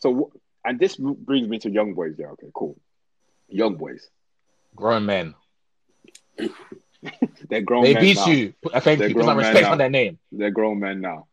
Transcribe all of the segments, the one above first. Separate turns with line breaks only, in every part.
So, and this brings me to young boys. Yeah, okay, cool. Young boys.
Grown men.
They're grown
They
men
beat
now.
you. I Thank
They're
you. Put some respect
now.
on their name.
They're grown men now.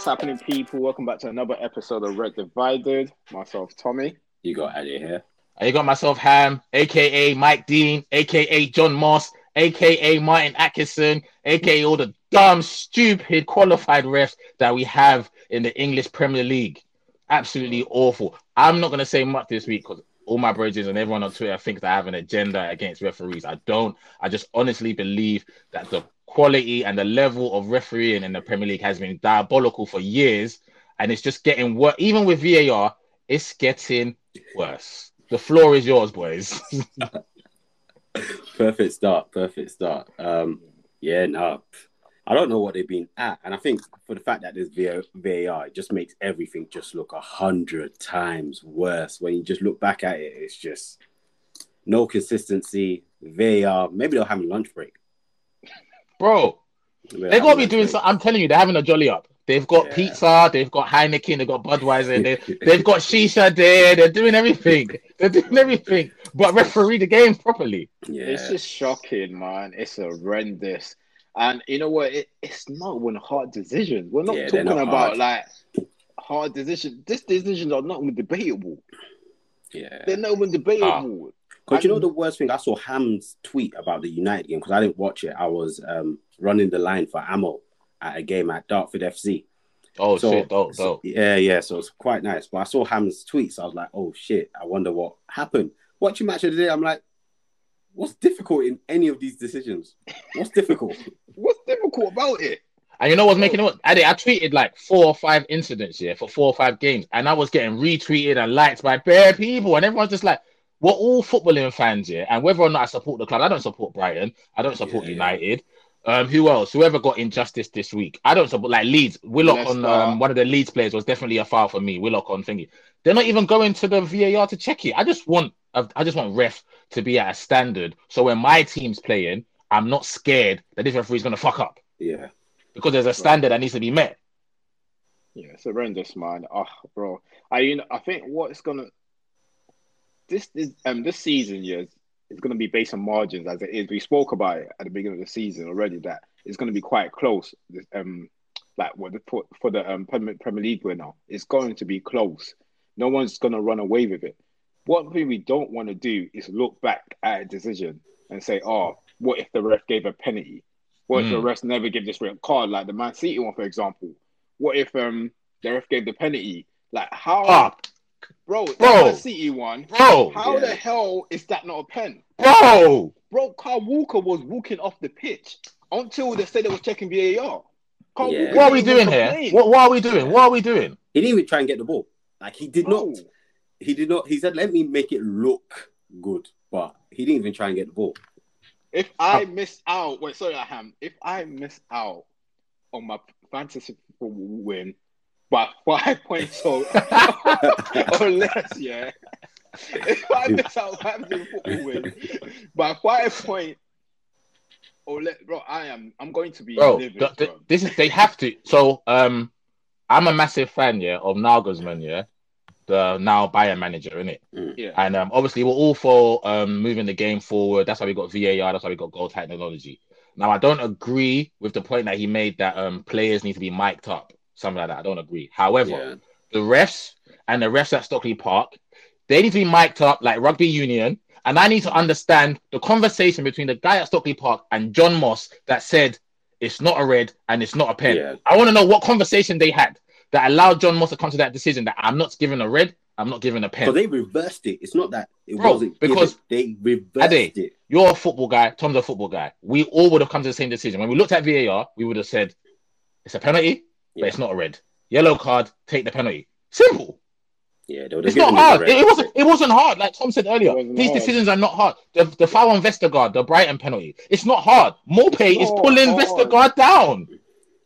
What's happening, people? Welcome back to another episode of Red Divided. Myself, Tommy.
You got Addy here.
Uh, I got myself Ham, aka Mike Dean, aka John Moss, aka Martin Atkinson, aka all the dumb, stupid qualified refs that we have in the English Premier League. Absolutely awful. I'm not going to say much this week because all my bridges and everyone on Twitter thinks that I have an agenda against referees. I don't. I just honestly believe that the quality and the level of refereeing in the Premier League has been diabolical for years, and it's just getting worse. Even with VAR, it's getting worse. The floor is yours, boys.
Perfect start. Perfect start. Um, yeah, no, I don't know what they've been at, and I think for the fact that there's VA VAR, it just makes everything just look a hundred times worse. When you just look back at it, it's just no consistency. VAR. Maybe they'll have a lunch break.
Bro,
Maybe they'll
they
have
gotta be doing
break.
so. I'm telling you, they're having a jolly up. They've got
Yeah.
pizza, they've got Heineken, they've got Budweiser, they, they've got shisha there, they're doing everything. They're doing everything, but referee the game properly.
Yeah,
It's just shocking, man. It's horrendous. And you know what? It, it's not even hard decisions. We're not
Yeah,
talking
not
about
hard.
like hard decisions. These decisions are not debatable.
yeah.
They're not even debatable.
Because you know the worst thing, I saw Ham's tweet about the United game because I didn't watch it. I was um, running the line for ammo at a game at Dartford FC.
Oh
So-
shit, dope,
so-
dope.
yeah, yeah. So it's quite nice. But I saw Ham's tweets. I was like, oh shit, I wonder what happened. Watching match of the day, I'm like, what's difficult in any of these decisions? What's difficult?
What's difficult about it?
And you know what's making it? I, I tweeted like four or five incidents here for four or five games, and I was getting retweeted and liked by bare people, and everyone's just like, we're all footballing fans here, and whether or not I support the club, I don't support Brighton, I don't support
Yeah, yeah.
United. Um, who else? Whoever got injustice this week, I don't support like Leeds. Willock on
Leicester.
um, one of the Leeds players was definitely a foul for me. Willock on thingy. They're not even going to the VAR to check it. I just want, I just want ref to be at a standard, so when my team's playing, I'm not scared that this referee's gonna fuck up
Yeah,
because there's a standard that needs to be met.
Yeah, it's horrendous, man. Oh, bro. I you know, I think what's gonna this is um this season, yeah, is gonna be based on margins as it is. We spoke about it at the beginning of the season already that it's gonna be quite close. Um, like what the for, for the um Premier, League winner, it's going to be close. No one's gonna run away with it. One thing we don't want to do is look back at a decision and say, "Oh, what if the ref gave a penalty? What if the
Mm.
ref never gave this red card, like the Man City one, for example? What if um the ref gave the penalty? Like how,
Ah,
bro? That
bro.
Man City one.
bro,
How
Yeah.
the hell is that not a pen,
bro.
bro? Kyle Walker was walking off the pitch until they said they was checking VAR. Kyle
Yeah.
Walker
What are we doing here? What, what are we doing? What are we doing?
he didn't even try and get the ball. Like he did
Bro,
not. He did not. He said, "Let me make it look good," but he didn't even try and get the ball.
If I oh. miss out, wait, sorry, Ham. If I miss out on my fantasy football win by five points or, or less, yeah. If I miss out on fantasy football win by five points or less, bro, I am. I'm going to be
Bro,
livid,
th- th-
bro.
this is they have to. So, um, I'm a massive fan, yeah, of Nagelsmann, yeah, the now Bayern manager, innit?
Yeah,
And um, obviously, we're all for um moving the game forward. That's why we got VAR. That's why we got goal technology. Now, I don't agree with the point that he made that um players need to be mic'd up, something like that. I don't agree. However,
Yeah,
the refs and the refs at Stockley Park, they need to be mic'd up like rugby union. And I need to understand the conversation between the guy at Stockley Park and John Moss that said it's not a red and it's not a pen.
Yeah.
I want to know what conversation they had that allowed John Moss to come to that decision that I'm not giving a red, I'm not giving a pen.
because they reversed it. It's not that it
Bro,
wasn't
because-
given. they reversed
Ade,
it.
You're a football guy, Tom's a football guy. We all would have come to the same decision. When we looked at VAR, we would have said it's a penalty, but it's not a red. Yellow card, take the penalty. Simple.
Yeah, they
It's not hard. It, it wasn't. It wasn't hard. Like Tom said earlier, these
hard.
decisions are not hard. The, the foul on Vestergaard, the Brighton penalty, it's not hard. Maupay
It's
is pulling
hard.
Vestergaard down.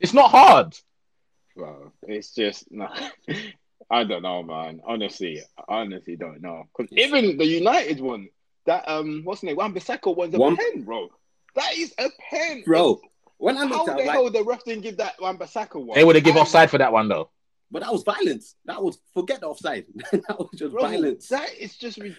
It's not hard.
Bro, it's just no. I don't know, man. Honestly, I honestly don't know. Because even the United one, that um, what's the name? Wan Bissaka one's a
Wan-
pen, bro. That is a pen,
Bro, when I
How
looked
the
at it,
hell the ref didn't give that Wan Bissaka one?
They would have give
And-
offside for that one though.
but that was violence. That was forget the offside. that was just
Bro,
violence.
That is just re-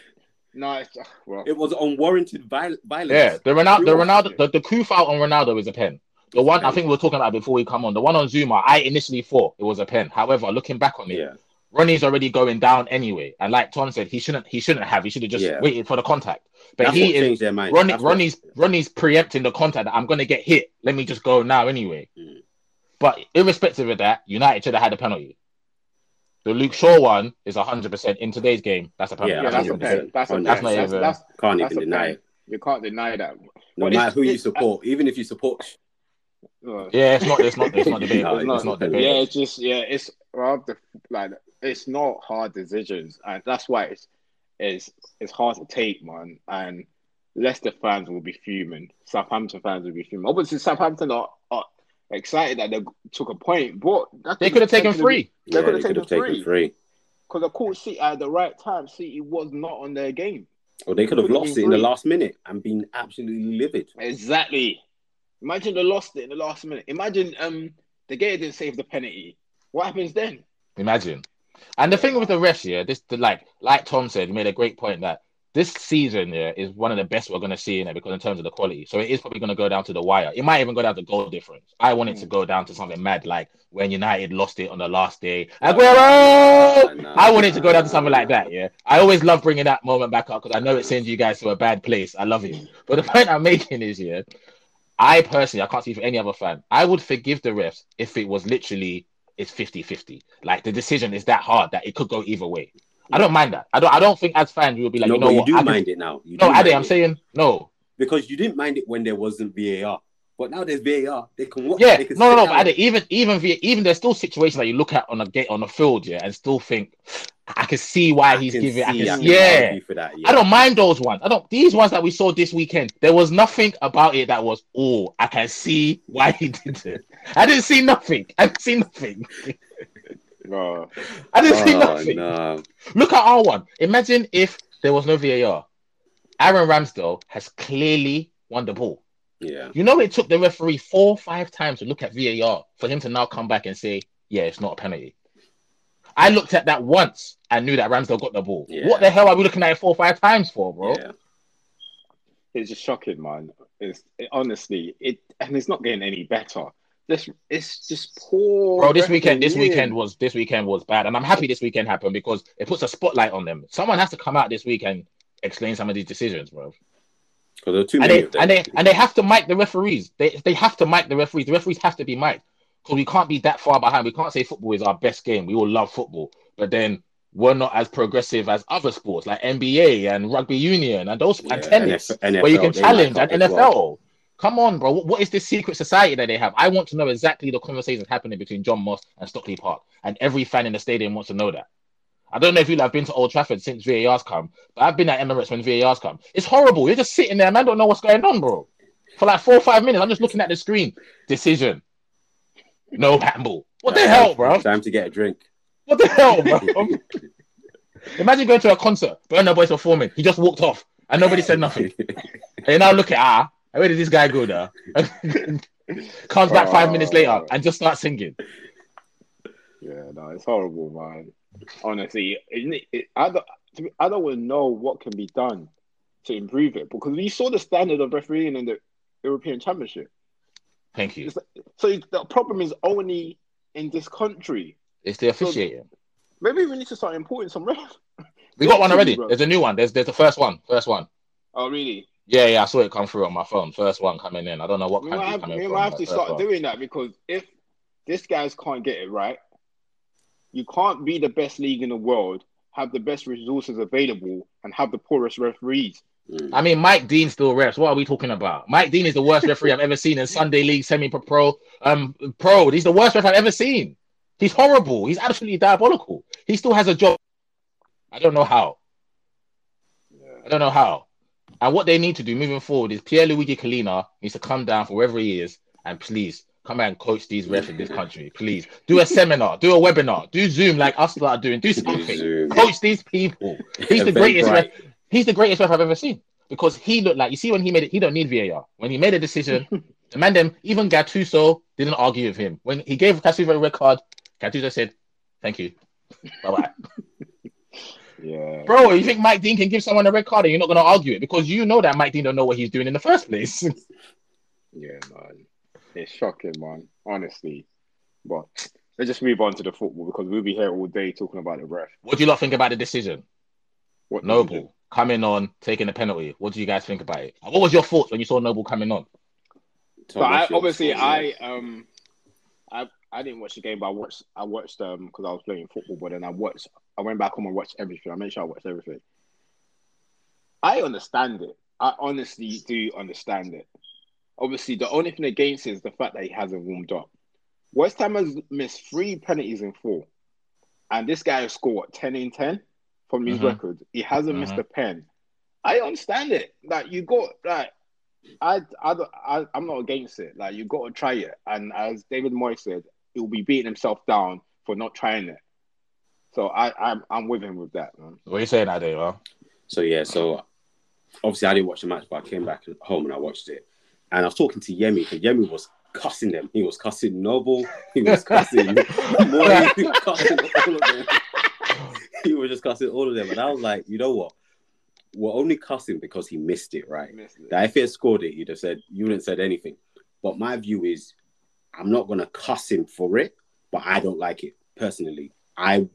no. It's, ugh, bro.
It was unwarranted viol- violence.
Yeah, the Ronaldo, the
Real-
Ronaldo, the, the coup foul on Ronaldo is a pen. The one I think we were talking about before we come on, the one on Zouma, I initially thought it was a pen. However, looking back on it,
yeah,
Ronnie's already going down anyway. And like Tom said, he shouldn't he shouldn't have. He should have just
Yeah.
waited for the contact. But
That's
he
what
is
changed their mind.
Ronnie,
That's what-
Ronnie's Ronnie's preempting the contact that I'm gonna get hit. Let me just go now anyway.
Mm.
But irrespective of that, United should have had a penalty. The Luke Shaw one is hundred percent in today's game. That's a penalty.
Yeah,
yeah, that's a
100%.
pen. That's a pen.
That's not
That's,
even-
that's,
can't
that's
even deny it.
You can't deny that.
No matter who you support, even if you support,
Uh,
Yeah, it's not. It's not. It's not
No,
debatable.
it's
it's not
not.
debatable.
yeah, it's just yeah, it's rather like it's not hard decisions, and that's why it's it's it's hard to take, man. And Leicester fans will be fuming. Southampton fans will be fuming. Obviously, Southampton are, are excited that they took a point, but that
They could have taken three.
They
yeah,
could have
they
taken
taken
three.
three.
because of course, City at the right time, City was not on their game.
Or they could have lost it
been
in the last minute and been absolutely livid.
Exactly. Imagine they lost it in the last minute. Imagine um the Gator didn't save the penalty. What happens then?
Imagine. And the thing with the rest, yeah, this the, like like Tom said, made a great point that this season, yeah, is one of the best we're gonna see in it because in terms of the quality. So it is probably gonna go down to the wire. It might even go down to goal difference. I want it to mm. go down to something mad like when United lost it on the last day. Aguero! I want it to go down to something like that, yeah. I always love bringing that moment back up because I know it sends you guys to a bad place. I love it. But the point I'm making is, yeah, I personally, I can't see for any other fan, I would forgive the refs if it was literally it's 50-50. Like the decision is that hard that it could go either way. I don't mind that. I don't. I don't think as fans we will be like,
no,
you know
you
what?
do
I can-
mind it now. You
no, Ade, I'm saying no.
because you didn't mind it when there wasn't VAR, but now there's VAR. They can watch.
Yeah,
they can
no, no, no. But Ade, even even via, even there's still situations that you look at on a gate on the field, yeah, and still think I can see why
I
he's giving. I can,
I can
yeah.
for that. Yeah.
I don't mind those ones. I don't. These ones that we saw this weekend, there was nothing about it that was. Oh, I can see why he did it. I didn't see nothing. I didn't see nothing.
Bro,
I didn't see
Oh,
nothing.
no.
Look at our one. Imagine if there was no VAR. Aaron Ramsdale has clearly won the ball.
Yeah.
You know, it took the referee four, five times to look at VAR for him to now come back and say, "Yeah, it's not a penalty." I looked at that once and knew that Ramsdale got the ball.
Yeah.
What the hell are we looking at it four, or five times for, bro?
Yeah.
it's just shocking, man. It's it, honestly it, and it's not getting any better. This it's just poor.
Bro, this weekend, this weekend was this weekend was bad, and I'm happy this weekend happened because it puts a spotlight on them. Someone has to come out this weekend and explain some of these decisions, bro.
Because there are too
And they and they and they have to mic the referees. They they have to mic the referees. The referees have to be mic'd because we can't be that far behind. We can't say football is our best game. We all love football, but then we're not as progressive as other sports like NBA and rugby union and those and tennis,
NF-
where you can challenge and NFL.
well.
Come on, bro. What- what is this secret society that they have? I want to know exactly the conversations happening between John Moss and Stockley Park, and every fan in the stadium wants to know that. I don't know if you have been to Old Trafford since VAR's come, but I've been at Emirates when VAR's come. It's horrible. You're just sitting there, man. Don't know what's going on, bro. For like four or five minutes, I'm just looking at the screen. Decision. No handball. What the
Time-
hell, bro?
Time to get a drink.
What the hell, bro? Imagine going to a concert, Burna Boy's performing. He just walked off, and nobody said nothing. And now look at ah, where did this guy go there? Comes back five minutes later and just starts singing.
Yeah, no, it's horrible, man. Honestly, it, it, I don't, I don't want to know what can be done to improve it because we saw the standard of refereeing in the European Championship.
Thank you.
Like, so the problem is only in this country.
It's the officiating.
Maybe we need to start importing some refs.
We got one already.
bro.
There's a new one. There's there's the first one. First one.
Oh, really?
Yeah, yeah. I saw it come through on my phone. First one coming in. I don't know what
We might have, we might have to start
one.
doing that because if this guys can't get it right, you can't be the best league in the world, have the best resources available, and have the poorest referees.
Mm.
I mean, Mike Dean still refs. What are we talking about? Mike Dean is the worst referee I've ever seen in Sunday League semi pro. Um, pro. He's the worst ref I've ever seen. He's horrible. He's absolutely diabolical. He still has a job. I don't know how. I don't know how. And what they need to do moving forward is Pierluigi Collina needs to come down for wherever he is and please come and coach these refs in this country. Please do a seminar, do a webinar, do Zoom like us are doing, do something.
Zoom.
Coach these people. He's the greatest ref. He's the greatest ref I've ever seen because he looked like you see when he made it. He don't need VAR. When he made a decision, the man them even Gattuso didn't argue with him when he gave Casuva a red card. Gattuso said, "Thank you, bye bye."
Yeah.
Bro, you think Mike Dean can give someone a red card and you're not going to argue it because you know that Mike Dean don't know what he's doing in the first place.
Yeah, man. It's shocking, man. Honestly. But let's just move on to the football because we'll be here all day talking about the ref.
what do you lot think about the decision?
What
Noble coming on, taking the penalty. What do you guys think about it? What was your thoughts when you saw Noble coming on?
So I obviously I um I I didn't watch the game, but I watched I watched um because I was playing football, but then I watched I went back home and watched everything. I made sure I watched everything. I understand it. I honestly do understand it. Obviously, the only thing against is the fact that he hasn't warmed up. West Ham has missed three penalties in four, and this guy has scored what, ten in ten from his
Mhm.
record. He hasn't missed
Mhm.
a pen. I understand it. Like you got like I, I, don't- I, I'm not against it. Like you got to try it, and as David Moyes said, he will be beating himself down for not trying it. So I, I'm, I'm with him with that, man.
What are you saying, Ade? Huh?
So yeah, so obviously I didn't watch the match, but I came back home and I watched it. And I was talking to Yemi because Yemi was cussing them. He was cussing Noble. He was cussing Moy, he was cussing all of them. He was just cussing all of them. And I was like, you know what? We're only cussing because he missed it, right?
Missed it.
That if he had scored it, you'd have said you wouldn't have said anything. But my view is, I'm not gonna cuss him for it, but I don't like it personally. I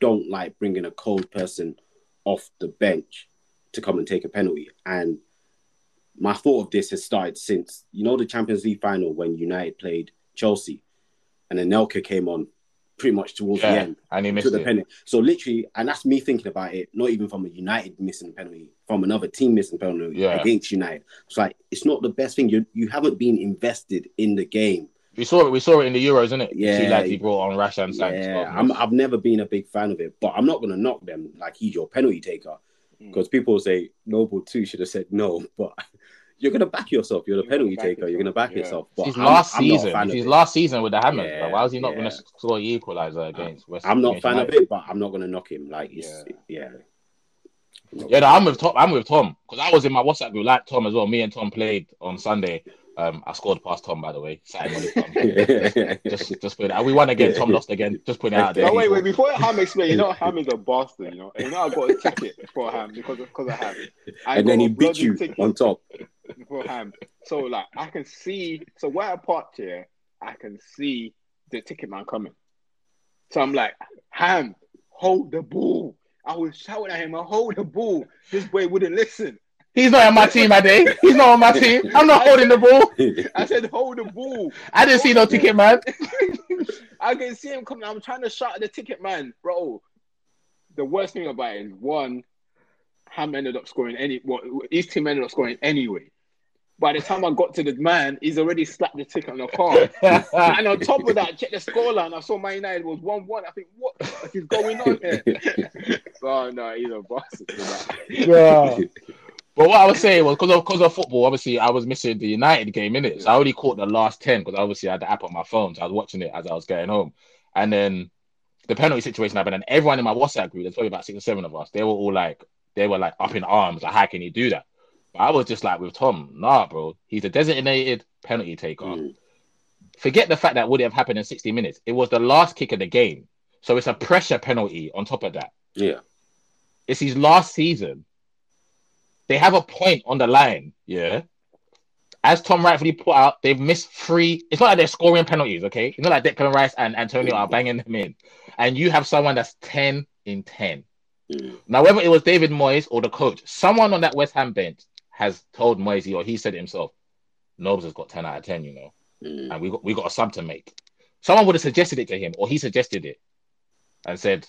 don't like bringing a cold person off the bench to come and take a penalty. And my thought of this has started since you know the Champions League final when United played Chelsea, and then Nelka came on pretty much towards the end
and he missed
the
it.
penalty. So literally, and that's me thinking about it, not even from a United missing penalty, from another team missing penalty
Yeah.
against United. It's like it's not the best thing. You you haven't been invested in the game.
We saw it. We saw it in the Euros, isn't it?
Yeah.
Lads he brought on Rash and Sanks.
Yeah, I'm, I've never been a big fan of it, but I'm not gonna knock them like he's your penalty taker
Mm.
because people say Noble too should have said no, but you're gonna back yourself. You're the
You're
penalty
back
taker. You're gonna back
yourself, yeah.
yourself. But
his
I'm-
last
I'm
season.
fan of
His
it.
last season with the Hammers.
Yeah,
why is he not gonna score the equaliser against West?
I'm not a
against
fan of
United?
it, but I'm not gonna knock him. Like it's yeah.
Yeah, no, I'm with Tom. I'm with Tom because I was in my WhatsApp group like Tom as well. Me and Tom played on Sunday. Um, I scored past Tom by the way. Saturday morning, just, just put it. We won again. Tom lost again. Just putting it out there.
Oh wait, wait! Before Ham explain, you know Ham is a bastard. You know, you know I got a ticket for Ham because of because of Ham. I
and then he
a
beat you on top.
for Ham. So like I can see. So where I parked here, I can see the ticket man coming. So I'm like, Ham, hold the ball. I was shouting at him, I hold the ball. This boy wouldn't listen.
He's not on my team, Ade. He's not on my team. I'm not holding the ball.
I said, hold the ball.
I didn't see no ticket, man.
I can see him coming. I'm trying to shout at the ticket man, bro. The worst thing about it is one, Ham ended up scoring any. What his team ended up scoring anyway. By the time I got to the man, he's already slapped the ticket on the car. and on top of that, check the scoreline. I saw Man United was one-one. I think, what is going on here? oh no, he's a bastard.
Yeah. But what I was saying was because of because of football, obviously I was missing the United game in it. So I only caught the last ten because obviously I had the app on my phone. So I was watching it as I was getting home. And then the penalty situation happened, and everyone in my WhatsApp group, there's probably about six or seven of us, they were all like, they were like up in arms, like, how can he do that? But I was just like with Tom, nah, bro, he's a designated penalty taker.
Mm.
Forget the fact that would have happened in 60 minutes. It was the last kick of the game. So it's a pressure penalty on top of that.
Yeah.
It's his last season. They have a point on the line, yeah. As Tom rightfully put out, they've missed three. It's not like they're scoring penalties, okay? It's not like Declan Rice and Antonio are banging them in. And you have someone that's 10 in 10.
Mm.
Now, whether it was David Moyes or the coach, someone on that West Ham bench has told Moyes, or he said himself, Nobes has got 10 out of 10, you know,
Mm.
and we got we got a sub to make. Someone would have suggested it to him, or he suggested it and said,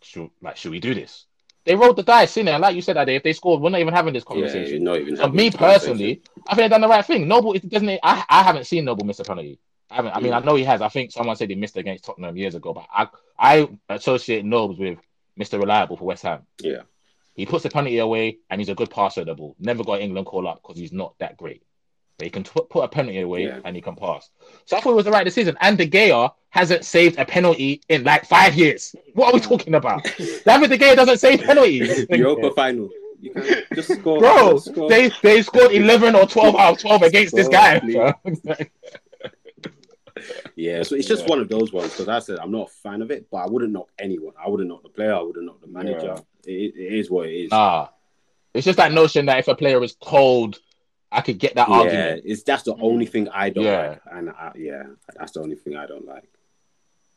should, like, should we do this? They rolled the dice in there. Like you said, Ade, if they scored, we're not even having this conversation.
you're not even having
me personally, I think they've done the right thing. Noble doesn't. I I haven't seen Noble miss a penalty. I haven't. I mean,
Mm.
I know he has. I think someone said he missed against Tottenham years ago, but I I associate Nobles with Mr. Reliable for West Ham.
Yeah.
He puts the penalty away and he's a good passer of the ball. Never got England call up because he's not that great. He can t- put a penalty away
Yeah.
and he can pass. So I thought it was the right decision. And De Gea hasn't saved a penalty in like five years. What are we talking about? David De Gea doesn't save penalties.
Europa final. You can just score.
Bro,
score.
they they scored 11 or 12 out of 12 against this guy.
Yeah, so it's just one of those ones because I said I'm not a fan of it, but I wouldn't knock anyone. I wouldn't knock the player. I wouldn't knock the manager. It, it is what it is.
Nah. It's just that notion that if a player is cold, I could get that
yeah,
argument.
it's that's the only thing I don't
Yeah.
like, and I, yeah, that's the only thing I don't like.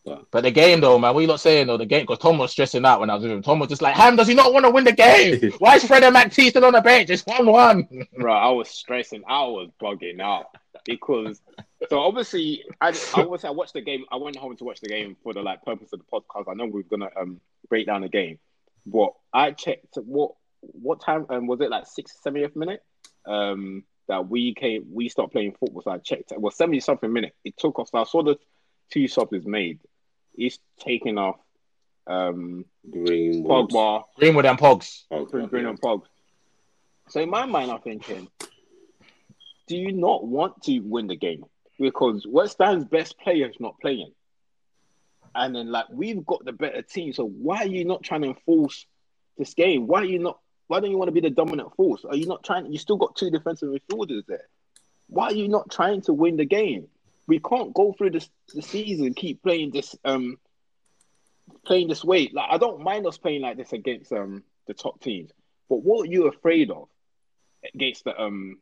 But but the game, though, man, what are you not saying though? The game, because Tom was stressing out when I was with him. Tom was just like, "Ham, does he not want to win the game? Why is Fred and McT still on the bench? It's one-one."
Bro, I was stressing. I was bugging out because so obviously I I was I watched the game. I went home to watch the game for the like purpose of the podcast. I know we are gonna um break down the game, but I checked what what time um was it like sixth, seventieth minute um that we came we stopped playing football. So I checked it was seventy something minute. It took off. So I saw the two subs is made. He's taking off um
Greenwood.
Pogba
Greenwood and Pogs.
Oh,
Green, Green and Pog. So in my mind, I'm thinking, do you not want to win the game? Because West Ham's best player is not playing. And then like we've got the better team. So why are you not trying to enforce this game? Why are you not why don't you want to be the dominant force? Are you not trying you still got two defensive midfielders there? Why are you not trying to win the game? We can't go through this the season, keep playing this um playing this way. Like I don't mind us playing like this against um the top teams. But what are you afraid of against the um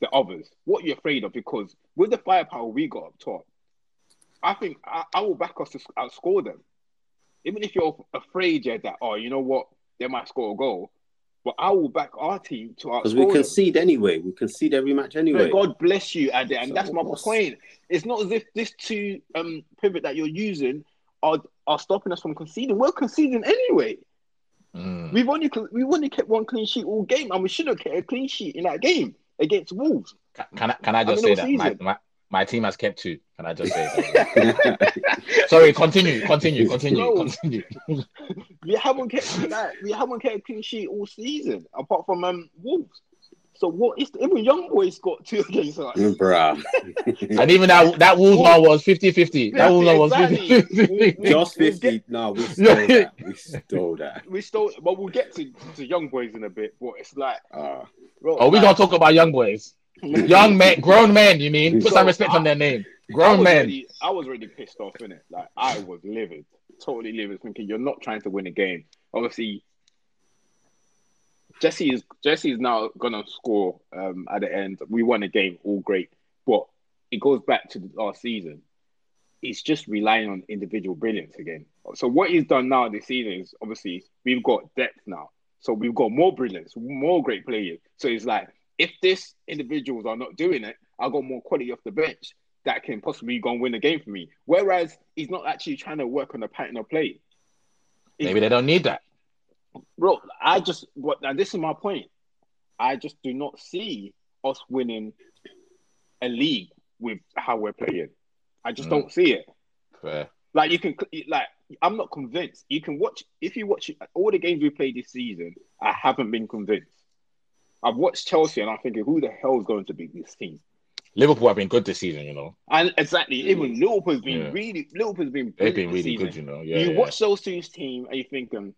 the others? What are you afraid of? Because with the firepower we got up top, I think I, I will back us to outscore them. Even if you're afraid, yeah, that oh, you know what, they might score a goal, but I will back our team to outscore
Because we concede anyway. We concede every match anyway.
May God bless you, Ade, and
So
that's my
what's-
point. It's not as if this two um pivot that you're using are are stopping us from conceding. We're conceding anyway.
Mm.
We've only we've only kept one clean sheet all game, and we should have kept a clean sheet in that game against Wolves.
Can, can I can I just
I mean,
say that my, my my team has kept two? Can I just say that? Sorry, continue, continue, continue,
No.
continue.
We haven't kept that. We haven't kept a clean sheet all season, apart from um Wolves. So what is the, even young boys got two against us?
Bruh.
And even that that Wolves one was 50-50. That
Yeah,
Wolves one was 50-50.
Just
We'll
50.
get-
No, we stole that. We stole that.
We still, but we'll get to, to young boys in a bit. But it's like,
Uh,
bro,
Oh, we
like,
gonna talk about young boys, young men, grown men. You mean? Put
So,
some respect
I-
on their name. Grown men.
Really, I was really pissed off in it. Like I was livid, totally livid, thinking you're not trying to win a game. Obviously, Jesse is Jesse is now gonna score um, at the end. We won a game, all great, but it goes back to the last season. It's just relying on individual brilliance again. So what he's done now this season is obviously we've got depth now. So we've got more brilliance, more great players. So it's like if this individuals are not doing it, I got more quality off the bench that can possibly go and win the game for me. Whereas he's not actually trying to work on the pattern of play.
Maybe they don't need that.
Bro, I just what and this is my point. I just do not see us winning a league with how we're playing. I just
Mm.
don't see it.
Fair.
Like you can like I'm not convinced. You can watch if you watch all the games we played this season, I haven't been convinced. I've watched Chelsea and I'm thinking, who the hell is going to beat this team?
Liverpool have been good this season. You know,
And exactly, even Liverpool's been
Yeah.
really Liverpool's been
they've been really
season.
good. You know, yeah.
you
yeah.
watch those two teams and you think um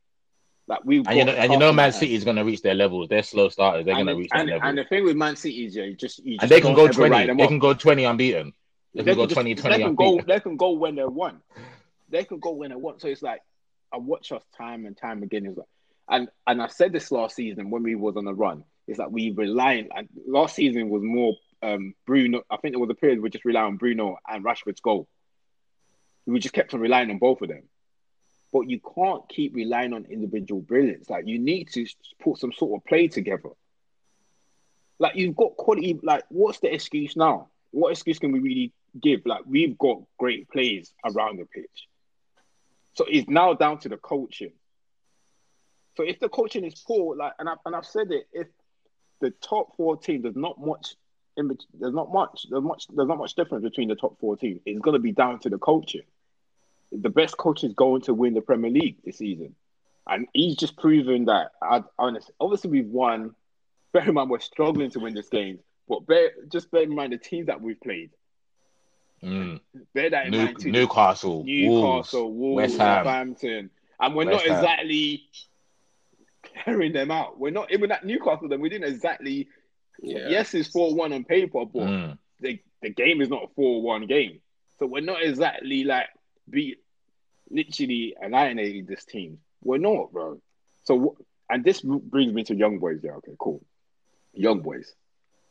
like we've
and you know, and you know, Man
an
City is gonna reach their levels. They're slow starters. They're gonna
the-
reach that
and,
level.
and the thing with Man City is yeah, you just you just
and they can go 20.
write them
They can go 20 unbeaten. They can go
just-
20,
they
20
can go they can go when they want. They can go when they want. So it's like I watch us time and time again. It's like, and and I said this last season when we was on the run. It's like we rely. And last season was more um, Bruno. I think there was a period we just rely on Bruno and Rashford's goal. We just kept on relying on both of them. But you can't keep relying on individual brilliance. Like you need to put some sort of play together. Like you've got quality. Like what's the excuse now? What excuse can we really give? Like we've got great plays around the pitch. So it's now down to the coaching. So if the coaching is poor, like and I've and I've said it, if the top four teams there's not much in there's not much there's much there's not much difference between the top four teams. It's gonna be down to the coaching. The best coach is going to win the Premier League this season. and he's just proven that. I, honestly, obviously, we've won. Bear in mind, we're struggling to win this game, but bear, just bear in mind the teams that we've played.
Mm.
Bear that in
New,
mind too.
Newcastle,
Newcastle,
Wolves,
Wolves,
West Ham.
Southampton, and we're
West
not
Ham.
Carrying them out. We're not even at Newcastle. Then we didn't exactly.
Yeah.
Yes, it's four one on paper, but
Mm.
the, the game is not a 4 1 game. So we're not exactly like be literally annihilating this team. We're not, bro. So, and this brings me to young boys. Yeah, okay, cool. Young boys.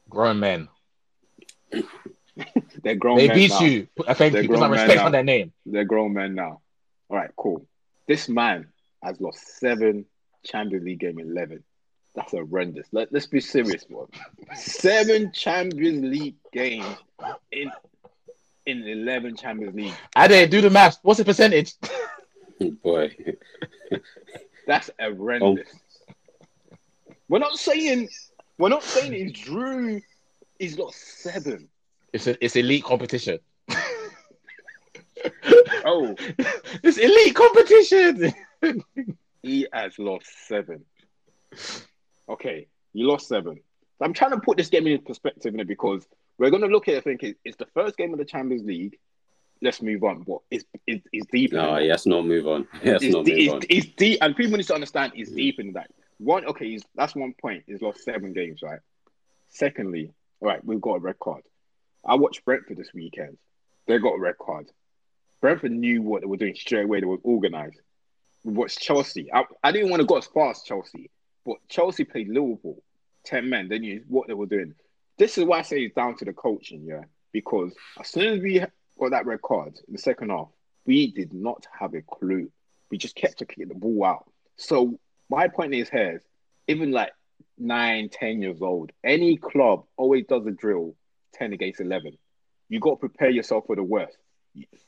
grown men.
They're grown
they beat
now.
you. Uh, Thank
They're
you. Put some respect
now.
on their name.
They're grown men now. All right, cool. This man has lost seven Champions League game 11. That's horrendous. Let, let's be serious, bro. Seven Champions League games in in 11 Champions League.
Ade, do the math. What's the percentage?
Boy.
That's horrendous. We're not saying we're not saying he's Drew He's got seven.
It's a, it's elite competition.
Oh,
it's elite competition.
he has lost seven. Okay, you lost seven. So I'm trying to put this game in perspective in it because we're going to look at it thinking it's the first game of the Champions League. Let's move on. But it's it's, it's deep.
No, let's not move on. Let's not move
it's,
on.
it's deep, and people need to understand it's deep mm. in that. One, okay, he's, that's one point. He's lost seven games, right? Secondly, all right, we've got a red card. I watched Brentford this weekend. They got a red card. Brentford knew what they were doing straight away. They were organized. We watched Chelsea. I, I didn't want to go as far as Chelsea, but Chelsea played Liverpool, ten men. They knew what they were doing. This is why I say it's down to the coaching, yeah. Because as soon as we got that red card in the second half, we did not have a clue. We just kept to kicking the ball out. So my point is here, even like nine, ten years old, any club always does a drill ten against eleven. You got to prepare yourself for the worst.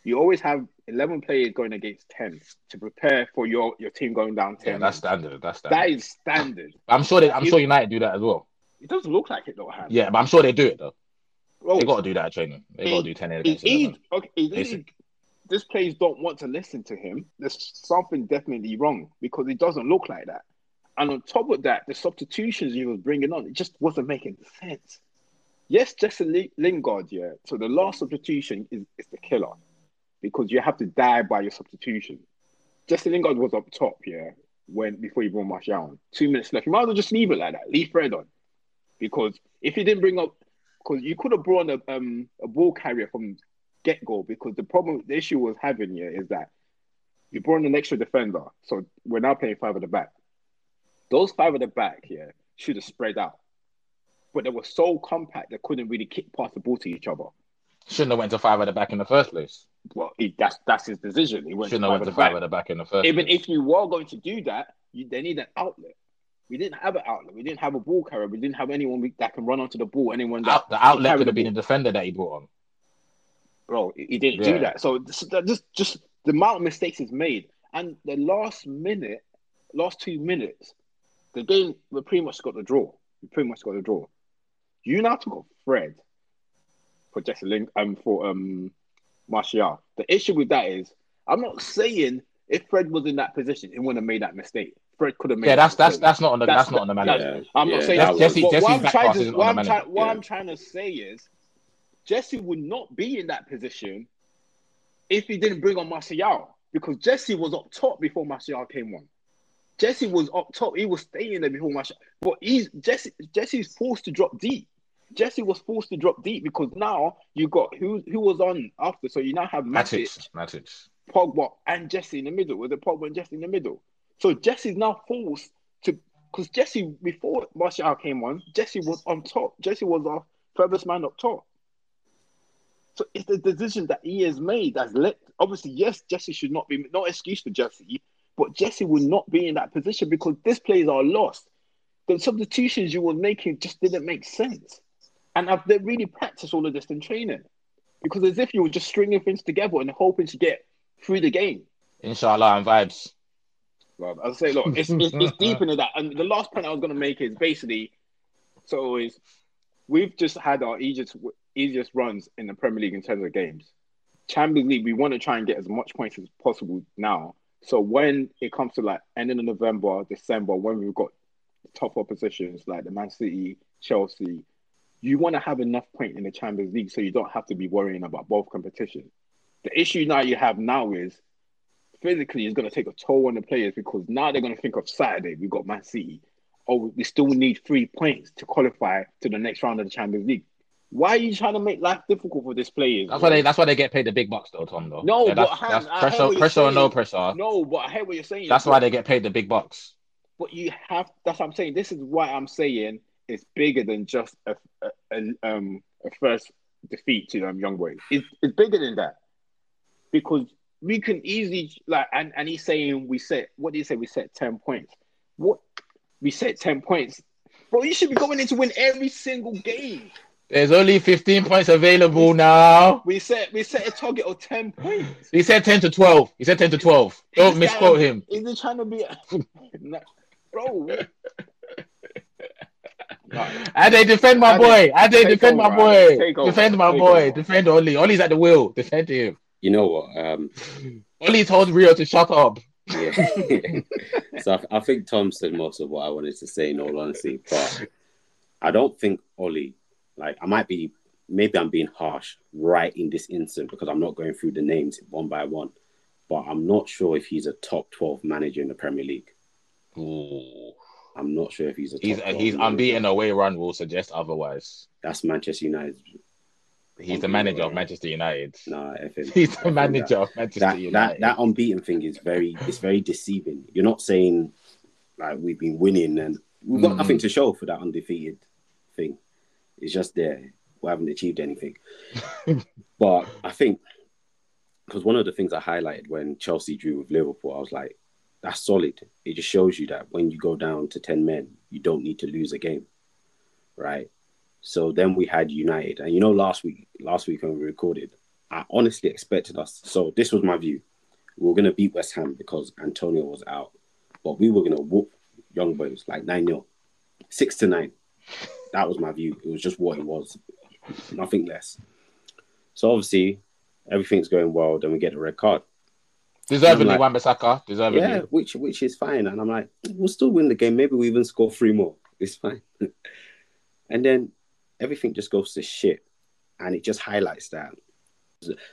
You- always have eleven players going against ten to prepare for your, your team going down
yeah,
ten.
that's standard. That's standard.
that is standard.
I'm sure they, I'm sure United do that as well.
It doesn't look like it though, Ham.
Yeah, but I'm sure they do it though.
Bro,
They got to do that at training. They got to do ten against
he,
eleven.
okay,
Basic.
this players don't want to listen to him. There's something definitely wrong because it doesn't look like that. And on top of that, the substitutions he was bringing on, it just wasn't making sense. Yes, Jesse Li- Lingard, yeah. So the last substitution is, is the killer because you have to die by your substitution. Jesse Lingard was up top, yeah, when before you brought Martial. Two minutes left. You might as well just leave it like that. Leave Fred on. Because if you didn't bring up because you could have brought a um a ball carrier from get go because the problem the issue was having here is that you brought an extra defender. So we're now playing five at the back. Those five at the back here should have spread out. But they were so compact they couldn't really kick past the ball to each other.
Shouldn't have went to five at the back in the first place.
Well, he, that's that's his decision. He went
Shouldn't have went to five
back.
at the back in the first.
Even
place.
if you were going to do that, you, they need an outlet. We didn't have an outlet. We didn't have a ball carrier. We didn't have anyone we, that can run onto the ball. Anyone that
Out, the outlet could have been a defender that he brought on.
bro. He didn't
Yeah.
do that. So this, that just just the amount of mistakes he's made, and the last minute, last two minutes, the game we pretty much got the draw. We pretty much got the draw. You now took off Fred for Jesse Link um for um Martial. The issue with that is, I'm not saying if Fred was in that position, he wouldn't have made that mistake. Fred could have made.
Yeah, that's
that
that's that's not on the
That's-
that's, not on the
that's-
manager.
I'm not
Yeah,
saying
that
that.
Jesse-
what,
Jesse's
I'm
back
trying
pass
to
isn't
what,
on
I'm
the manager.
what
Yeah.
I'm trying to say is Jesse would not be in that position if he didn't bring on Martial because Jesse was up top before Martial came on. Jesse was up top. He was staying there before Martial. But he's Jesse. Jesse's forced to drop deep. Jesse was forced to drop deep because now you got who who was on after. So you now have Matic,
Matic.
Pogba, and Jesse in the middle. With the Pogba and Jesse in the middle. So Jesse's now forced to because Jesse before Martial came on, Jesse was on top. Jesse was our furthest man up top. So it's the decision that he has made that's let. Obviously, yes, Jesse should not be no excuse for Jesse, but Jesse will not be in that position because these players are lost. The substitutions you were making just didn't make sense, and I've they really practiced all of this in training because as if you were just stringing things together and hoping to get through the game.
Inshallah and vibes.
Well, I'll say, look, it's, it's, it's deep into that. And the last point I was going to make is basically, so is we've just had our easiest easiest runs in the Premier League in terms of games. Champions League, we want to try and get as much points as possible now So when it comes to like ending of November, December, when we've got top oppositions like the Man City, Chelsea, you want to have enough point in the Champions League so you don't have to be worrying about both competitions. The issue now you have now is physically it's going to take a toll on the players because now they're going to think of Saturday. We've got Man City. Oh, we still need three points to qualify to the next round of the Champions League. Why are you trying to make life difficult for these players?
That's
bro?
why they. That's why they get paid the big bucks, though, Tom. Though.
No,
Yeah,
but
that's, that's
I
pressure,
you're
pressure or no pressure.
No, but I hear what you're saying.
That's
but-
why they get paid the big bucks.
But you have. That's what I'm saying. This is why I'm saying it's bigger than just a, a, a um a first defeat to um young boys. It's, it's bigger than that because we can easily like and and he's saying we set what did he say we set ten points. What we set ten points, bro. You should be going in to win every single game.
There's only 15 points available now.
We set we set a target of ten points.
He said 10 to 12. He said 10 to 12. Don't misquote him.
Is he trying to be, bro? Nah.
And they defend my boy. And they defend my boy.
Ade, take over,
Defend my boy. Defend Ole. Ole's at the wheel. Defend him.
You know what? Um,
Ole told Rio to shut up.
yeah. so I, I think Tom said most of what I wanted to say. In all honesty, but I don't think Ole. Like I might be, maybe I'm being harsh right in this instant because I'm not going through the names one by one. But I'm not sure if he's a top 12 manager in the Premier League.
Ooh.
I'm not sure if he's a
He's
12
he's unbeaten away run will suggest otherwise.
That's Manchester United.
He's the manager of. Manchester United.
Nah, think
He's the manager of Manchester
that, that that unbeaten thing is very it's very deceiving. You're not saying like we've been winning and we've got
Mm.
nothing to show for that undefeated thing. It's just there. We haven't achieved anything. but I think because one of the things I highlighted when Chelsea drew with Liverpool, I was like, that's solid. It just shows you that when you go down to 10 men, you don't need to lose a game. Right. So then we had United. And you know, last week, last week when we recorded, I honestly expected us. So this was my view. We were going to beat West Ham because Antonio was out, but we were going to whoop Young Boys like 9 0, 6 to 9. That was my view. It was just what it was, nothing less. So obviously, everything's going well. Then we get the red card.
Deservedly,
I'm
Wan-Bissaka. Deservedly.
Yeah, which which is fine. And I'm like, we'll still win the game. Maybe we even score three more. It's fine. and then everything just goes to shit. And it just highlights that.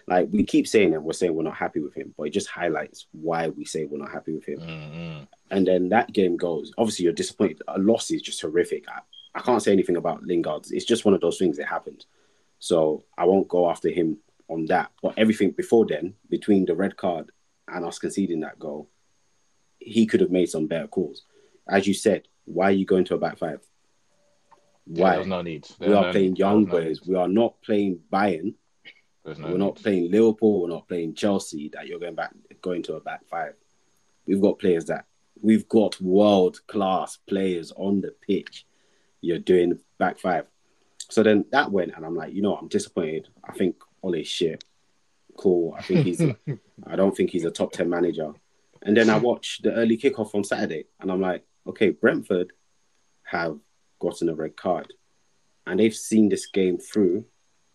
Like we keep saying it, we're saying we're not happy with him, but it just highlights why we say we're not happy with him.
Mm-mm.
And then that game goes. Obviously, you're disappointed. A loss is just horrific. I, I can't say anything about Lingard. It's just one of those things that happened. So I won't go after him on that. But everything before then, between the red card and us conceding that goal, he could have made some better calls. As you said, why are you going to a back five?
Yeah,
Why?
there's no need.
we are
no
playing
need.
young
There's no
boys.
need.
We are not playing Bayern.
No
We're not playing Liverpool. We're not playing Chelsea. That you're going back, going to a back five. We've got players that we've got world class players on the pitch. You're doing back five. So then that went, and I'm like, you know, I'm disappointed. I think Ole's shit. Cool. I think he's. I don't think he's a top ten manager. And then I hmm. watched the early kickoff on Saturday, and I'm like, okay, Brentford have gotten a red card, and they've seen this game through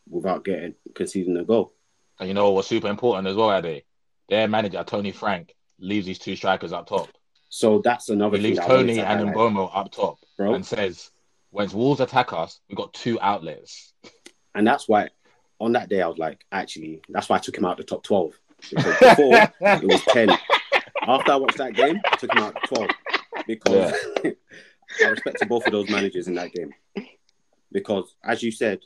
without getting conceding a goal.
And you know what's super important as well, Ade? Their manager, Tony Frank, leaves these two strikers up top.
So that's another
He leaves
that
Toney
to
and
highlight,
Mbeumo up top
bro.
and says, when Wolves attack us, we've got two outlets.
And that's why on that day I was like, actually, that's why I took him out the top 12. Because before it was 10. After I watched that game, I took him out the 12. Because I respected both of those managers in that game. Because as you said,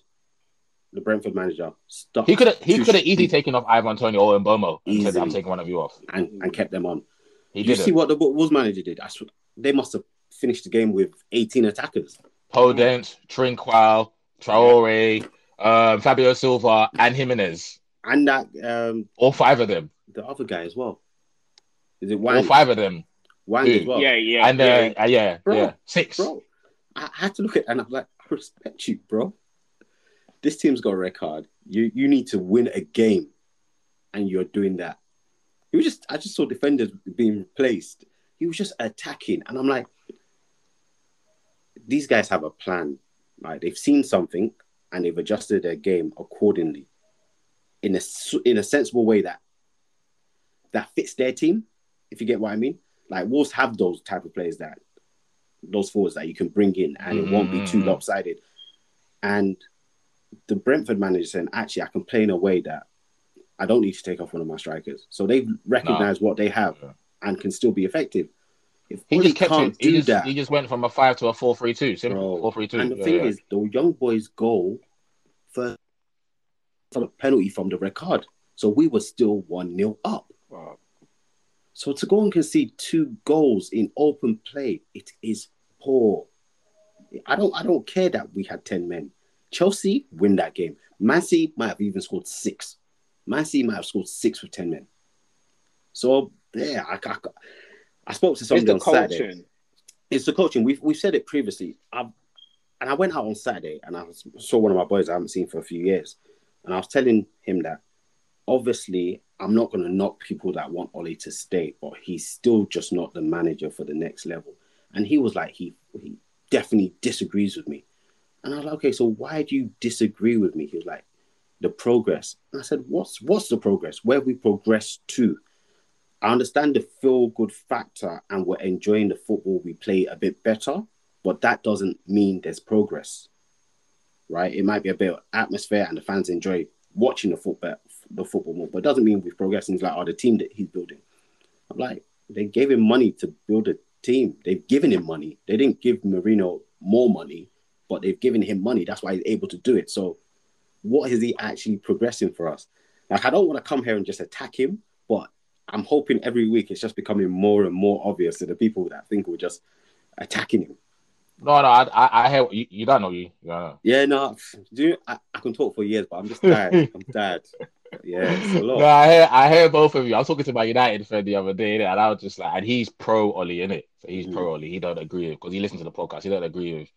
the Brentford manager stuck
He could have he could have easily taken off Ivan Toney or Mbeumo and said, I'm taking one of you off.
and, and kept them on.
He
you
did
see what the Wolves manager did? I sw- they must have finished the game with 18 attackers.
Podence, Trincão, Traore, um, Fabio Silva, and Jimenez.
And that um
All five of them.
the other guy as well. Is it
All five of them.
Hwang
Who?
as well.
Yeah, yeah,
and uh,
yeah.
uh, yeah,
Bro,
yeah, six.
bro. I had to look at it and I'm like, I respect you, bro. This team's got a record. You you need to win a game, and you're doing that. He was just I just saw defenders being replaced. He was just attacking, and I'm like, these guys have a plan. Like they've seen something and they've adjusted their game accordingly, in a in a sensible way that that fits their team. if you get what I mean. Like Wolves have those type of players that those forwards that you can bring in and it won't be too
Mhm.
lopsided. And the Brentford manager saying, actually, I can play in a way that I don't need to take off one of my strikers. So they've recognized what they have
Yeah.
and can still be effective. If
He just kept it. He just,
that,
he just went from a five to a four three two. Simple.
Bro.
Four three two.
and the
Yeah,
thing
yeah.
is, the young boys' goal first from a penalty from the red card. So we were still 1 0 up.
Wow.
So to go and concede two goals in open play, it is poor. I don't I don't care that we had 10 men. Chelsea win that game. City might have even scored six. City might have scored six with 10 men. So yeah, I, I, I spoke to
It's
somebody
the
on Saturday
coaching.
it's the coaching. We've we've said it previously. i and I went out on Saturday and I was- saw one of my boys I haven't seen for a few years, and I was telling him that obviously I'm not going to knock people that want Ole to stay, but he's still just not the manager for the next level. And he was like, he he definitely disagrees with me, and I was like, okay, so why do you disagree with me? He was like, the progress. And I said, what's what's the progress? Where have we progressed to? I understand the feel good factor and we're enjoying the football we play a bit better, but that doesn't mean there's progress, right? It might be a bit of atmosphere and the fans enjoy watching the football, the football more, but it doesn't mean we've progressed. And he's like, oh, the team that he's building. I'm like, they gave him money to build a team. They've given him money. They didn't give Mourinho more money, but they've given him money. That's why he's able to do it. So, what is he actually progressing for us? Like, I don't want to come here and just attack him, but I'm hoping every week it's just becoming more and more obvious to the people that think we're just attacking him.
No, no, I, I, I hear you. You don't know you. know.
Yeah, no, do you, I, I can talk for years, but I'm just tired. I'm tired. Yeah, it's a lot.
No, I hear, I hear both of you. I was talking to my United friend the other day, and I was just like, and he's pro Ole, in it. So he's
Mm.
pro Ole. He don't agree with because he listens to the podcast. He don't agree with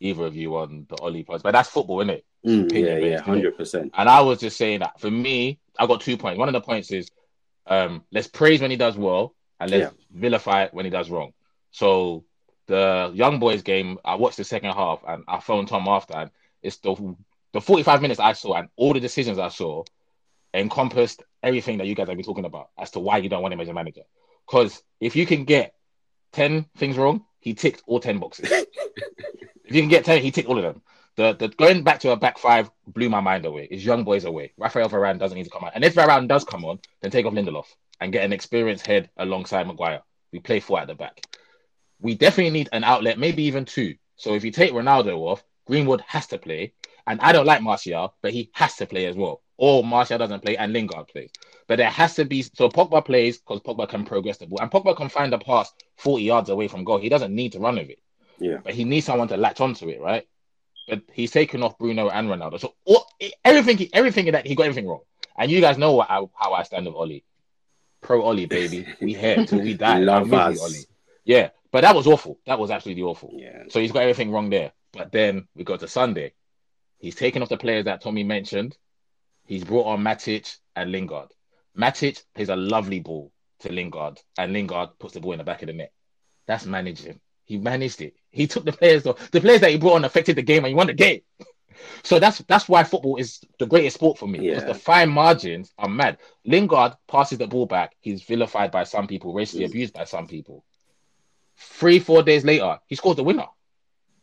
either of you on the Ole points, but that's football, isn't it?
Mm, yeah, yeah, hundred percent.
And I was just saying that for me, I got two points. One of the points is um, let's praise when he does well and let's vilify when he does wrong. So the young boys game, I watched the second half and I phoned Tom after and it's the the 45 minutes I saw and all the decisions I saw encompassed everything that you guys have been talking about as to why you don't want him as a manager. Because if you can get 10 things wrong, he ticked all 10 boxes. if you can get 10, he ticked all of them. The, the going back to a back five blew my mind away. Is young boys away. Rafael Varane doesn't need to come on. And if Varane does come on, then take off Lindelof and get an experienced head alongside Maguire. We play four at the back. We definitely need an outlet, maybe even two. So if you take Ronaldo off, Greenwood has to play. And I don't like Martial, but he has to play as well. Or Martial doesn't play and Lingard plays. But there has to be so Pogba plays because Pogba can progress the ball. And Pogba can find a pass 40 yards away from goal. He doesn't need to run with it.
Yeah.
But he needs someone to latch onto it, right? But he's taken off Bruno and Ronaldo. So all, everything, everything that he got everything wrong. And you guys know what, how, how I stand with Ole. Pro Ole, baby. We here till we die.
Love us.
Ole. Yeah, but that was awful. That was absolutely awful.
Yeah.
So he's got everything wrong there. But then we go to Sunday. He's taken off the players that Tommy mentioned. He's brought on Matic and Lingard. Matic plays a lovely ball to Lingard, and Lingard puts the ball in the back of the net. That's managing. He managed it. He took the players, though. The players that he brought on affected the game, and he won the game. So that's that's why football is the greatest sport for me. Because
Yeah.
the fine margins are mad. Lingard passes the ball back. He's vilified by some people, racially
Mm.
abused by some people. Three, four days later, he scores the winner.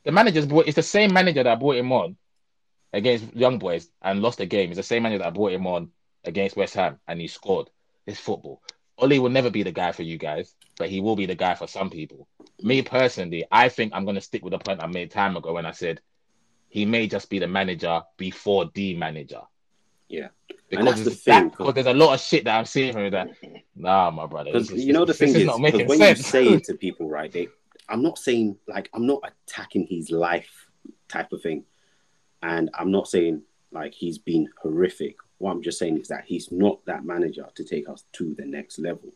The manager's brought it's the same manager that brought him on against young boys and lost the game. It's the same manager that brought him on against West Ham and he scored. It's football. Ole will never be the guy for you guys, but he will be the guy for some people. Me personally, I think I'm gonna stick with the point I made time ago when I said he may just be the manager before the manager.
Yeah.
Because,
that's the thing,
that- because there's a lot of shit that I'm seeing from that nah my brother.
Because you know the thing is,
making
when
sense.
you say it to people, right? They, I'm not saying like I'm not attacking his life type of thing, and I'm not saying like he's been horrific. What I'm just saying is that he's not that manager to take us to the next level.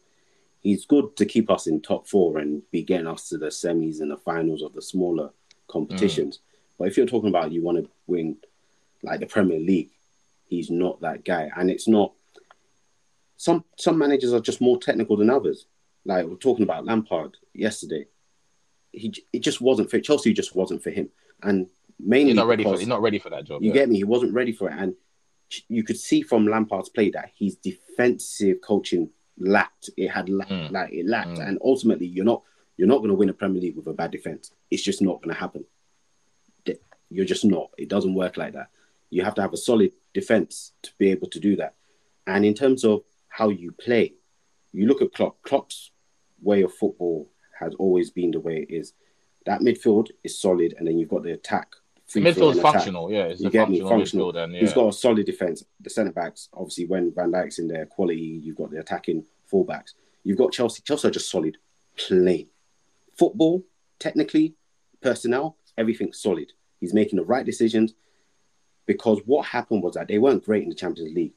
He's good to keep us in top four and be getting us to the semis and the finals of the smaller competitions. Mm. But if you're talking about you want to win like the Premier League, he's not that guy. And it's not some some managers are just more technical than others. Like we're talking about Lampard yesterday. He it just wasn't for Chelsea. Just wasn't for him, and mainly
he's not ready for he's not ready for that job.
you
yeah.
get me? He wasn't ready for it, and you could see from Lampard's play that his defensive coaching lacked. It had la-
Mm.
like it lacked,
Mm.
and ultimately, you're not you're not going to win a Premier League with a bad defense. It's just not going to happen. You're just not. It doesn't work like that. You have to have a solid defense to be able to do that. And in terms of how you play, you look at Klopp. Klopp's way of football has always been the way it is. That midfield is solid, and then you've got the attack.
Midfield's functional, yeah. It's
You
a
get me?
functional,
Functional.
midfield, yeah.
He's got a solid defense. The centre backs, obviously, when Van Dijk's in there, quality. You've got the attacking fullbacks. You've got Chelsea. Chelsea are just solid, plain. Football, technically, personnel, everything's solid. He's making the right decisions because what happened was that they weren't great in the Champions League,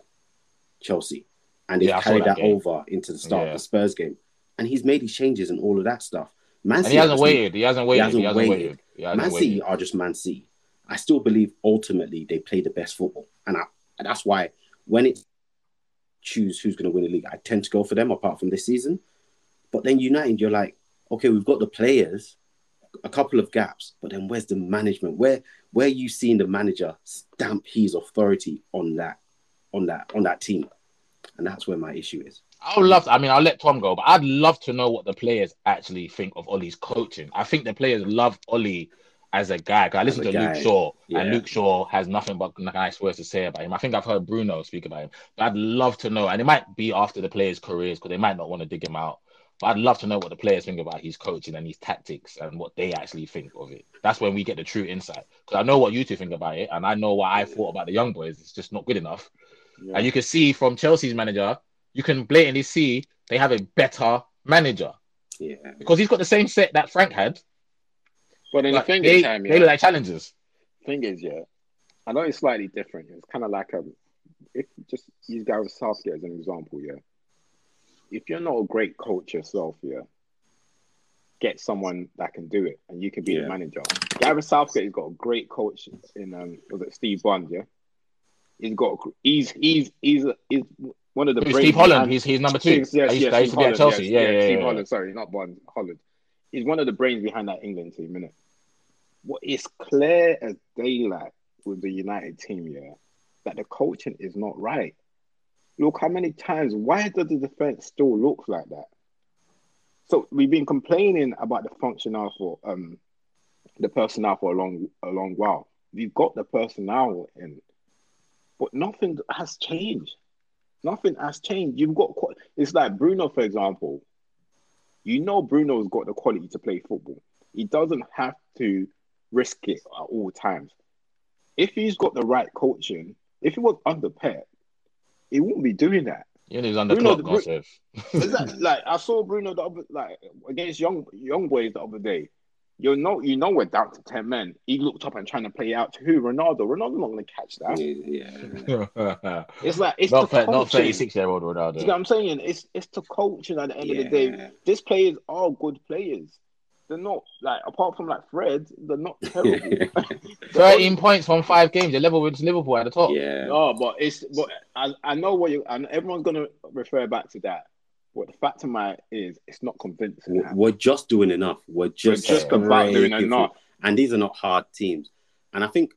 Chelsea, and they
Yeah,
carried
that
that, over into the start
Yeah.
of the Spurs game. And he's made his changes and all of that stuff. Man
and
City
he hasn't waited. He hasn't waited. He
hasn't
hasn't
waited.
waited. He hasn't
Man
waited.
Are just Man City. I still believe ultimately they play the best football, and, I, and that's why when it choose who's going to win the league, I tend to go for them. Apart from this season, but then United, you're like, okay, we've got the players, a couple of gaps, but then where's the management? Where where you seeing the manager stamp his authority on that on that on that team? And that's where my issue is.
I would love. I mean, I'll let Tom go, but I'd love to know what the players actually think of Ole's coaching. I think the players love Ole as a guy. 'cause I listen to
a
Luke Shaw,
yeah.
and Luke Shaw has nothing but nice words to say about him. I think I've heard Bruno speak about him, but I'd love to know. And it might be after the players' careers because they might not want to dig him out. But I'd love to know what the players think about his coaching and his tactics and what they actually think of it. That's when we get the true insight. Because I know what you two think about it, and I know what I thought about the young boys. It's just not good enough.
Yeah.
And you can see from Chelsea's manager, you can blatantly see they have a better manager
Yeah,
because he's got the same set that Frank had.
But then
Like,
the thing
they,
is,
they
yeah,
look like challenges.
thing is, yeah, I know it's slightly different. It's kind of like a, if just use Gareth Southgate as an example, yeah. If you're not a great coach yourself, yeah, get someone that can do it, and you can be
Yeah.
the manager. Gareth Southgate has got a great coach in um, was it Steve Bond, yeah. He's got he's he's he's he's one of the
Steve Holland, he's he's number two.
Yes, yes,
I used,
yes,
I used to be at Chelsea.
Holland,
yeah, yeah, yeah,
Steve. Holland. Sorry, not Bond. Holland. He's one of the brains behind that England team, innit? What is clear as daylight with the United team, yeah, that the coaching is not right. Look how many times. Why does the defense still look like that? So we've been complaining about the functional for um the personnel for a long a long while. We've got the personnel in, but nothing has changed. Nothing has changed. You've got it's like Bruno, for example. You know Bruno's got the quality to play football. He doesn't have to risk it at all times. If he's got the right coaching, if he was under Pep, he wouldn't be doing that.
You know, he's under
Bruno-. Exactly. like I saw Bruno the other like against young young boys the other day. You know, you know we're down to ten men. He looked up and trying to play out to who? Ronaldo. Ronaldo's not going to catch that.
yeah.
It's like it's
not,
the
thir- not
coaching.
36 year old
You know what
Ronaldo.
I'm saying? It's it's the coaching at the end of the day.
Yeah.
These players are good players. They're not like apart from like Fred, they're not terrible. They're
13 points from five games. They're level with Liverpool at the top.
yeah.
No, but it's but I, I know what you and everyone's gonna refer back to that. But the fact of my is it's not convincing.
We're- We're just doing enough. We're just,
just about doing enough.
through. And these are not hard teams. And I think,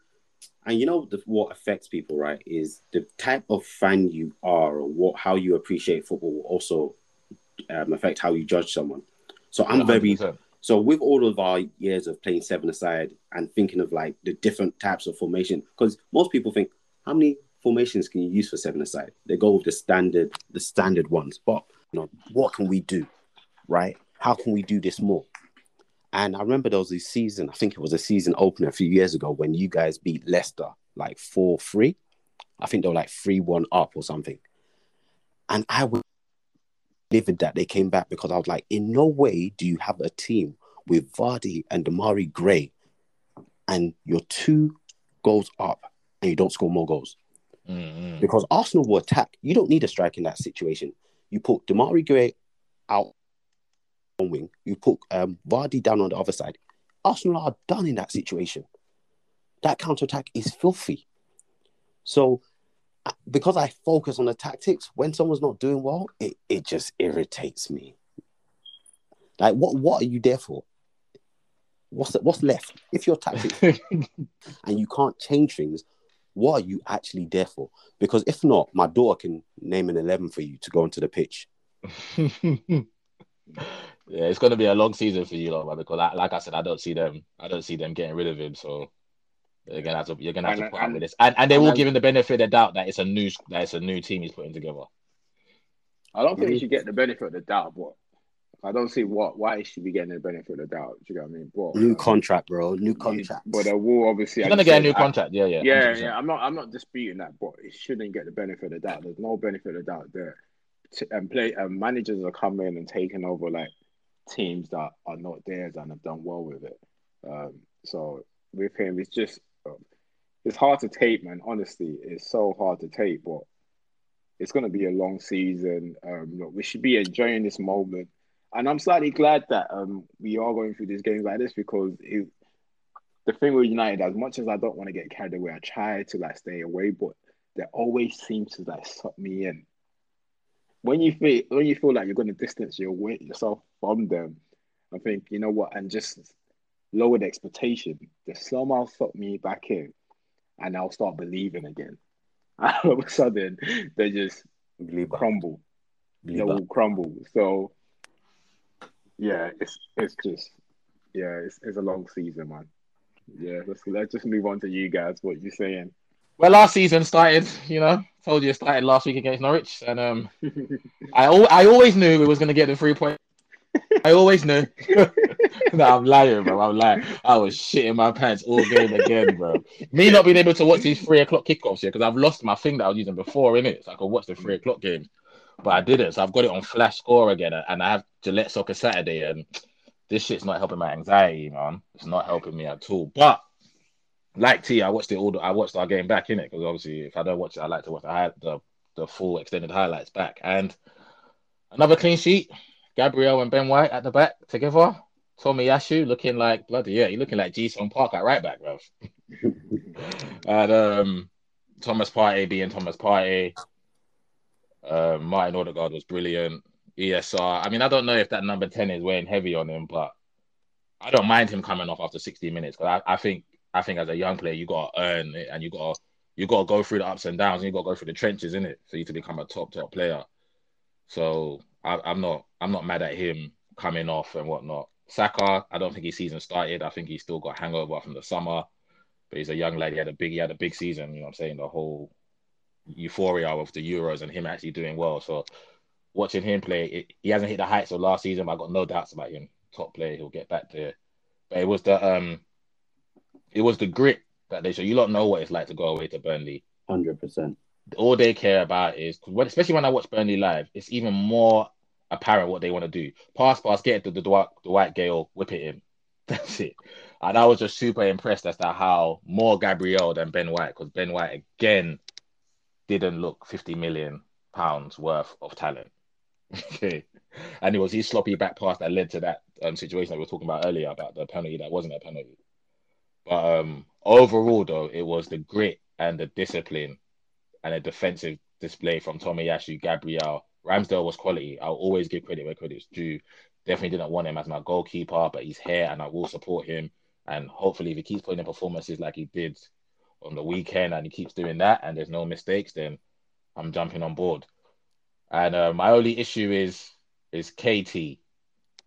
and you know, the, what affects people, right, is the type of fan you are or what how you appreciate football will also um, affect how you judge someone. So I'm very
100%.
so with all of our years of playing seven aside and thinking of like the different types of formation, because most people think, how many formations can you use for seven aside? They go with the standard, the standard ones. But you know, what can we do? Right? How can we do this more? And I remember there was a season, I think it was a season opener a few years ago when you guys beat Leicester like 4 3. I think they were like 3 1 up or something. And I was livid that they came back because I was like, in no way do you have a team with Vardy and Demarai Gray and you're two goals up and you don't score more goals.
Mm-mm.
Because Arsenal will attack. You don't need a strike in that situation. You put Demarai Gray out on wing, you put um, Vardy down on the other side. Arsenal are done in that situation. That counter attack is filthy. So, uh, because I focus on the tactics, when someone's not doing well, it, it just irritates me. Like, what what are you there for? What's what's left? If your tactics and you can't change things, what are you actually there for? Because if not, my daughter can name an 11 for you to go onto the pitch
yeah, it's going to be a long season for you, lot, man. Because, like, like I said, I don't see them. I don't see them getting rid of him. So you're gonna have to. You're gonna have
And-
to put up with this, and and they
and
will give him the benefit of the doubt that it's a new that it's a new team he's putting together.
I don't think you mm-hmm. should get the benefit of the doubt, but I don't see what why he should be getting the benefit of the doubt. Do you get what I mean? But,
New contract, bro. New contract.
But the will obviously.
He's
as
gonna get a
said,
new
I-
contract. Yeah, yeah,
Yeah,
100%.
yeah. I'm not. I'm not disputing that, but it shouldn't get the benefit of the doubt. There's no benefit of the doubt there. T- And play and managers are coming and taking over like teams that are not theirs and have done well with it. Um, so with him, it's just um, it's hard to tape, man. Honestly, it's so hard to tape, but it's going to be a long season. Um, look, we should be enjoying this moment, and I'm slightly glad that um we are going through these games like this because it, the thing with United, as much as I don't want to get carried away, I try to like stay away, but they always seem to like suck me in. When you feel when you feel like you're going to distance your way, yourself from them, I think you know what, and just lower the expectation. They somehow suck me back in, and I'll start believing again. And all of a sudden, they just crumble. They will crumble. So, yeah, it's it's just yeah, it's, it's a long season, man. Yeah, let's let's just move on to you guys. What you saying?
Well, last season started. You know, told you it started last week against Norwich, and um, I al- I always knew we was gonna get the three point. I always knew. no, I'm lying, bro. I'm lying. I was shitting my pants all game again, bro. Me not being able to watch these three o'clock kickoffs here because I've lost my thing that I was using before, innit? So I could watch the three o'clock games, but I didn't. So I've got it on Flash Score again, and I have Gillette Soccer Saturday, and this shit's not helping my anxiety, man. It's not helping me at all. But like T, I watched it all. The, I watched our game back in it because obviously, if I don't watch it, I like to watch the, high, the the full extended highlights back. And another clean sheet. Gabriel and Ben White at the back together. Tomiyasu looking like bloody yeah, he looking like Jason Park at right back, bro. and um, Thomas Partey being Thomas Partey. Uh, Martin Odegaard was brilliant. ESR. I mean, I don't know if that number ten is weighing heavy on him, but I don't mind him coming off after 60 minutes because I, I think I think as a young player you got to earn it and you got to you got to go through the ups and downs and you got to go through the trenches in it for you to become a top top player. So I, I'm not I'm not mad at him coming off and whatnot. Saka, I don't think his season started. I think he's still got hangover from the summer, but he's a young lad. He had a big he had a big season. You know what I'm saying? The whole euphoria of the Euros and him actually doing well. So watching him play, it, he hasn't hit the heights of last season. But I got no doubts about him. Top player, he'll get back there. But it was the um, it was the grit that they show. You lot know what it's like to go away to Burnley.
Hundred percent.
All they care about is, when, especially when I watch Burnley live, it's even more apparent what they want to do. Pass, pass, get to the Dwight, Dwight Gale, whip it in. That's it. And I was just super impressed as to how more Gabriel than Ben White, because Ben White again didn't look 50 million pounds worth of talent. okay. And it was his sloppy back pass that led to that um, situation that we were talking about earlier about the penalty that wasn't a penalty. But um, overall, though, it was the grit and the discipline and a defensive display from Tomiyasu, Gabriel. Ramsdale was quality. I'll always give credit where credit's due. Definitely didn't want him as my goalkeeper, but he's here and I will support him. And hopefully, if he keeps putting in performances like he did on the weekend and he keeps doing that and there's no mistakes, then I'm jumping on board. And uh, my only issue is is KT.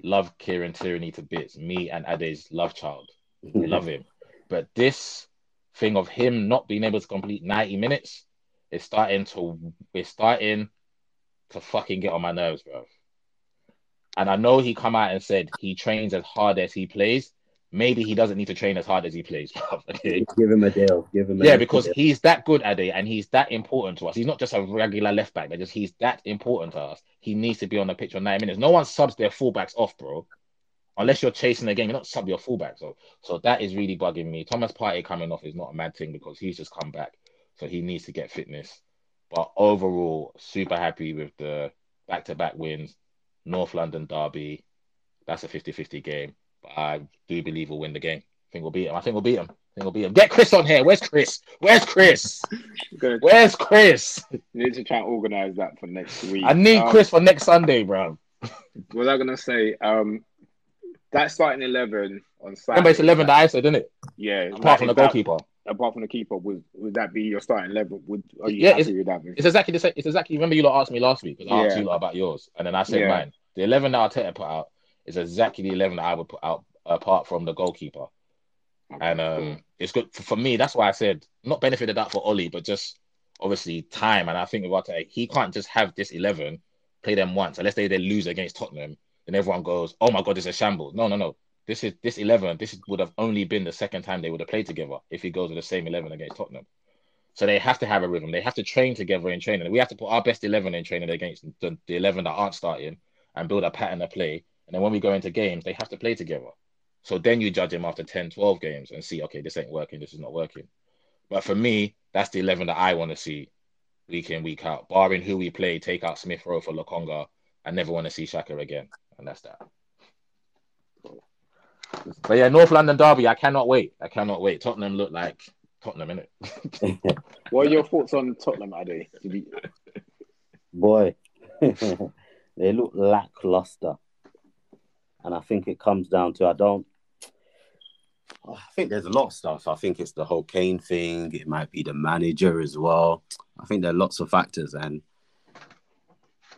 Love Kieran Tierney to bits. Me and Ade's love child. Love him. But this thing of him not being able to complete 90 minutes is starting to it's starting to fucking get on my nerves, bro. And I know he come out and said he trains as hard as he plays. Maybe he doesn't need to train as hard as he plays. Okay.
Give him a deal. Give him. A
Yeah, because
deal.
he's that good at it and he's that important to us. He's not just a regular left back, but just he's that important to us. He needs to be on the pitch for 90 minutes. No one subs their fullbacks off, bro. Unless you're chasing the game, you're not sub your fullback. So so that is really bugging me. Thomas Partey coming off is not a mad thing because he's just come back. So he needs to get fitness. But overall, super happy with the back to back wins. North London Derby. That's a 50 50 game. But I do believe we'll win the game. I think we'll beat him. I think we'll beat him. I think we'll beat him. Get Chris on here. Where's Chris? Where's Chris? Where's Chris?
need to try and organize that for next week.
I need
Um,
Chris for next Sunday, bro.
What was I gonna say? Um, that starting eleven on Saturday.
Remember, it's 11 that I said, didn't it?
Yeah,
Apart from the
is that-
goalkeeper.
apart from the keeper, would would that be your starting level? Would are you
Yeah,
happy with that?
It's exactly the same. It's exactly. Remember, you lot asked me last week because I asked you lot about yours, and then I said
Yeah.
mine. The eleven that Arteta put out is exactly the eleven that I would put out, apart from the goalkeeper. And um, it's good for, me. That's why I said not benefit of that for Ole, but just obviously time. And I think about it, he can't just have this eleven play them once unless they, they lose against Tottenham. Then everyone goes, "Oh my god, it's a shambles." No, no, no. This is this eleven. This would have only been the second time they would have played together if he goes with the same eleven against Tottenham. So they have to have a rhythm. They have to train together in training. We have to put our best eleven in training against the, the eleven that aren't starting and build a pattern of play. And then when we go into games, they have to play together. So then you judge him after 10, 12 games and see, okay, this ain't working, this is not working. But for me, that's the 11 that I want to see week in, week out. Barring who we play, take out Smith Rowe for Lokonga. I never want to see Xhaka again. And that's that. But yeah, North London Derby, I cannot wait. I cannot wait. Tottenham look like Tottenham, innit?
What are your thoughts on Tottenham, Ade? Did you,
Boy, they look lackluster. And I think it comes down to I don't. I think there's a lot of stuff. I think it's the whole Kane thing. It might be the manager as well. I think there are lots of factors, and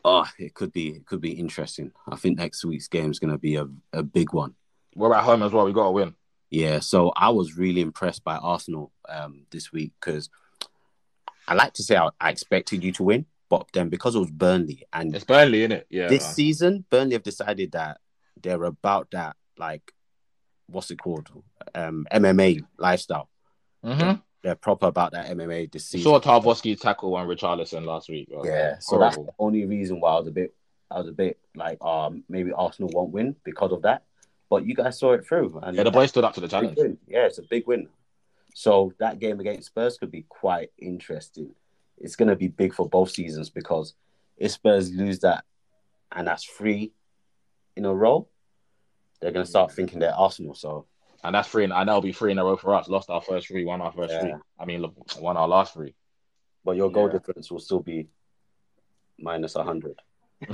oh, it could be it could be interesting. I think next week's game is going to be a, a big one.
We're at home as well. We got to win.
Yeah, so I was really impressed by Arsenal um, this week because I like to say I, I expected you to win, but then because it was Burnley and
It's Burnley, innit? Yeah.
this
man.
season, Burnley have decided that they're about that like what's it called um, MMA lifestyle.
Mhm.
They're proper about that MMA this
You
season.
saw Tarkowski tackle on Richarlison last week. bro.
Yeah, so that's the only reason why I was a bit, I was a bit like, um, maybe Arsenal won't win because of that. But you guys saw it through, and
Yeah, the boys stood up to the challenge.
Yeah, it's a big win. So that game against Spurs could be quite interesting. It's going to be big for both seasons because if Spurs lose that, and that's three in a row, they're going to start thinking they're Arsenal. So
And that's three, and I know it'll be three in a row for us. Lost our first three, won our first
Yeah.
three. I mean, won our last three.
but your goal
Yeah.
difference will still be minus 100.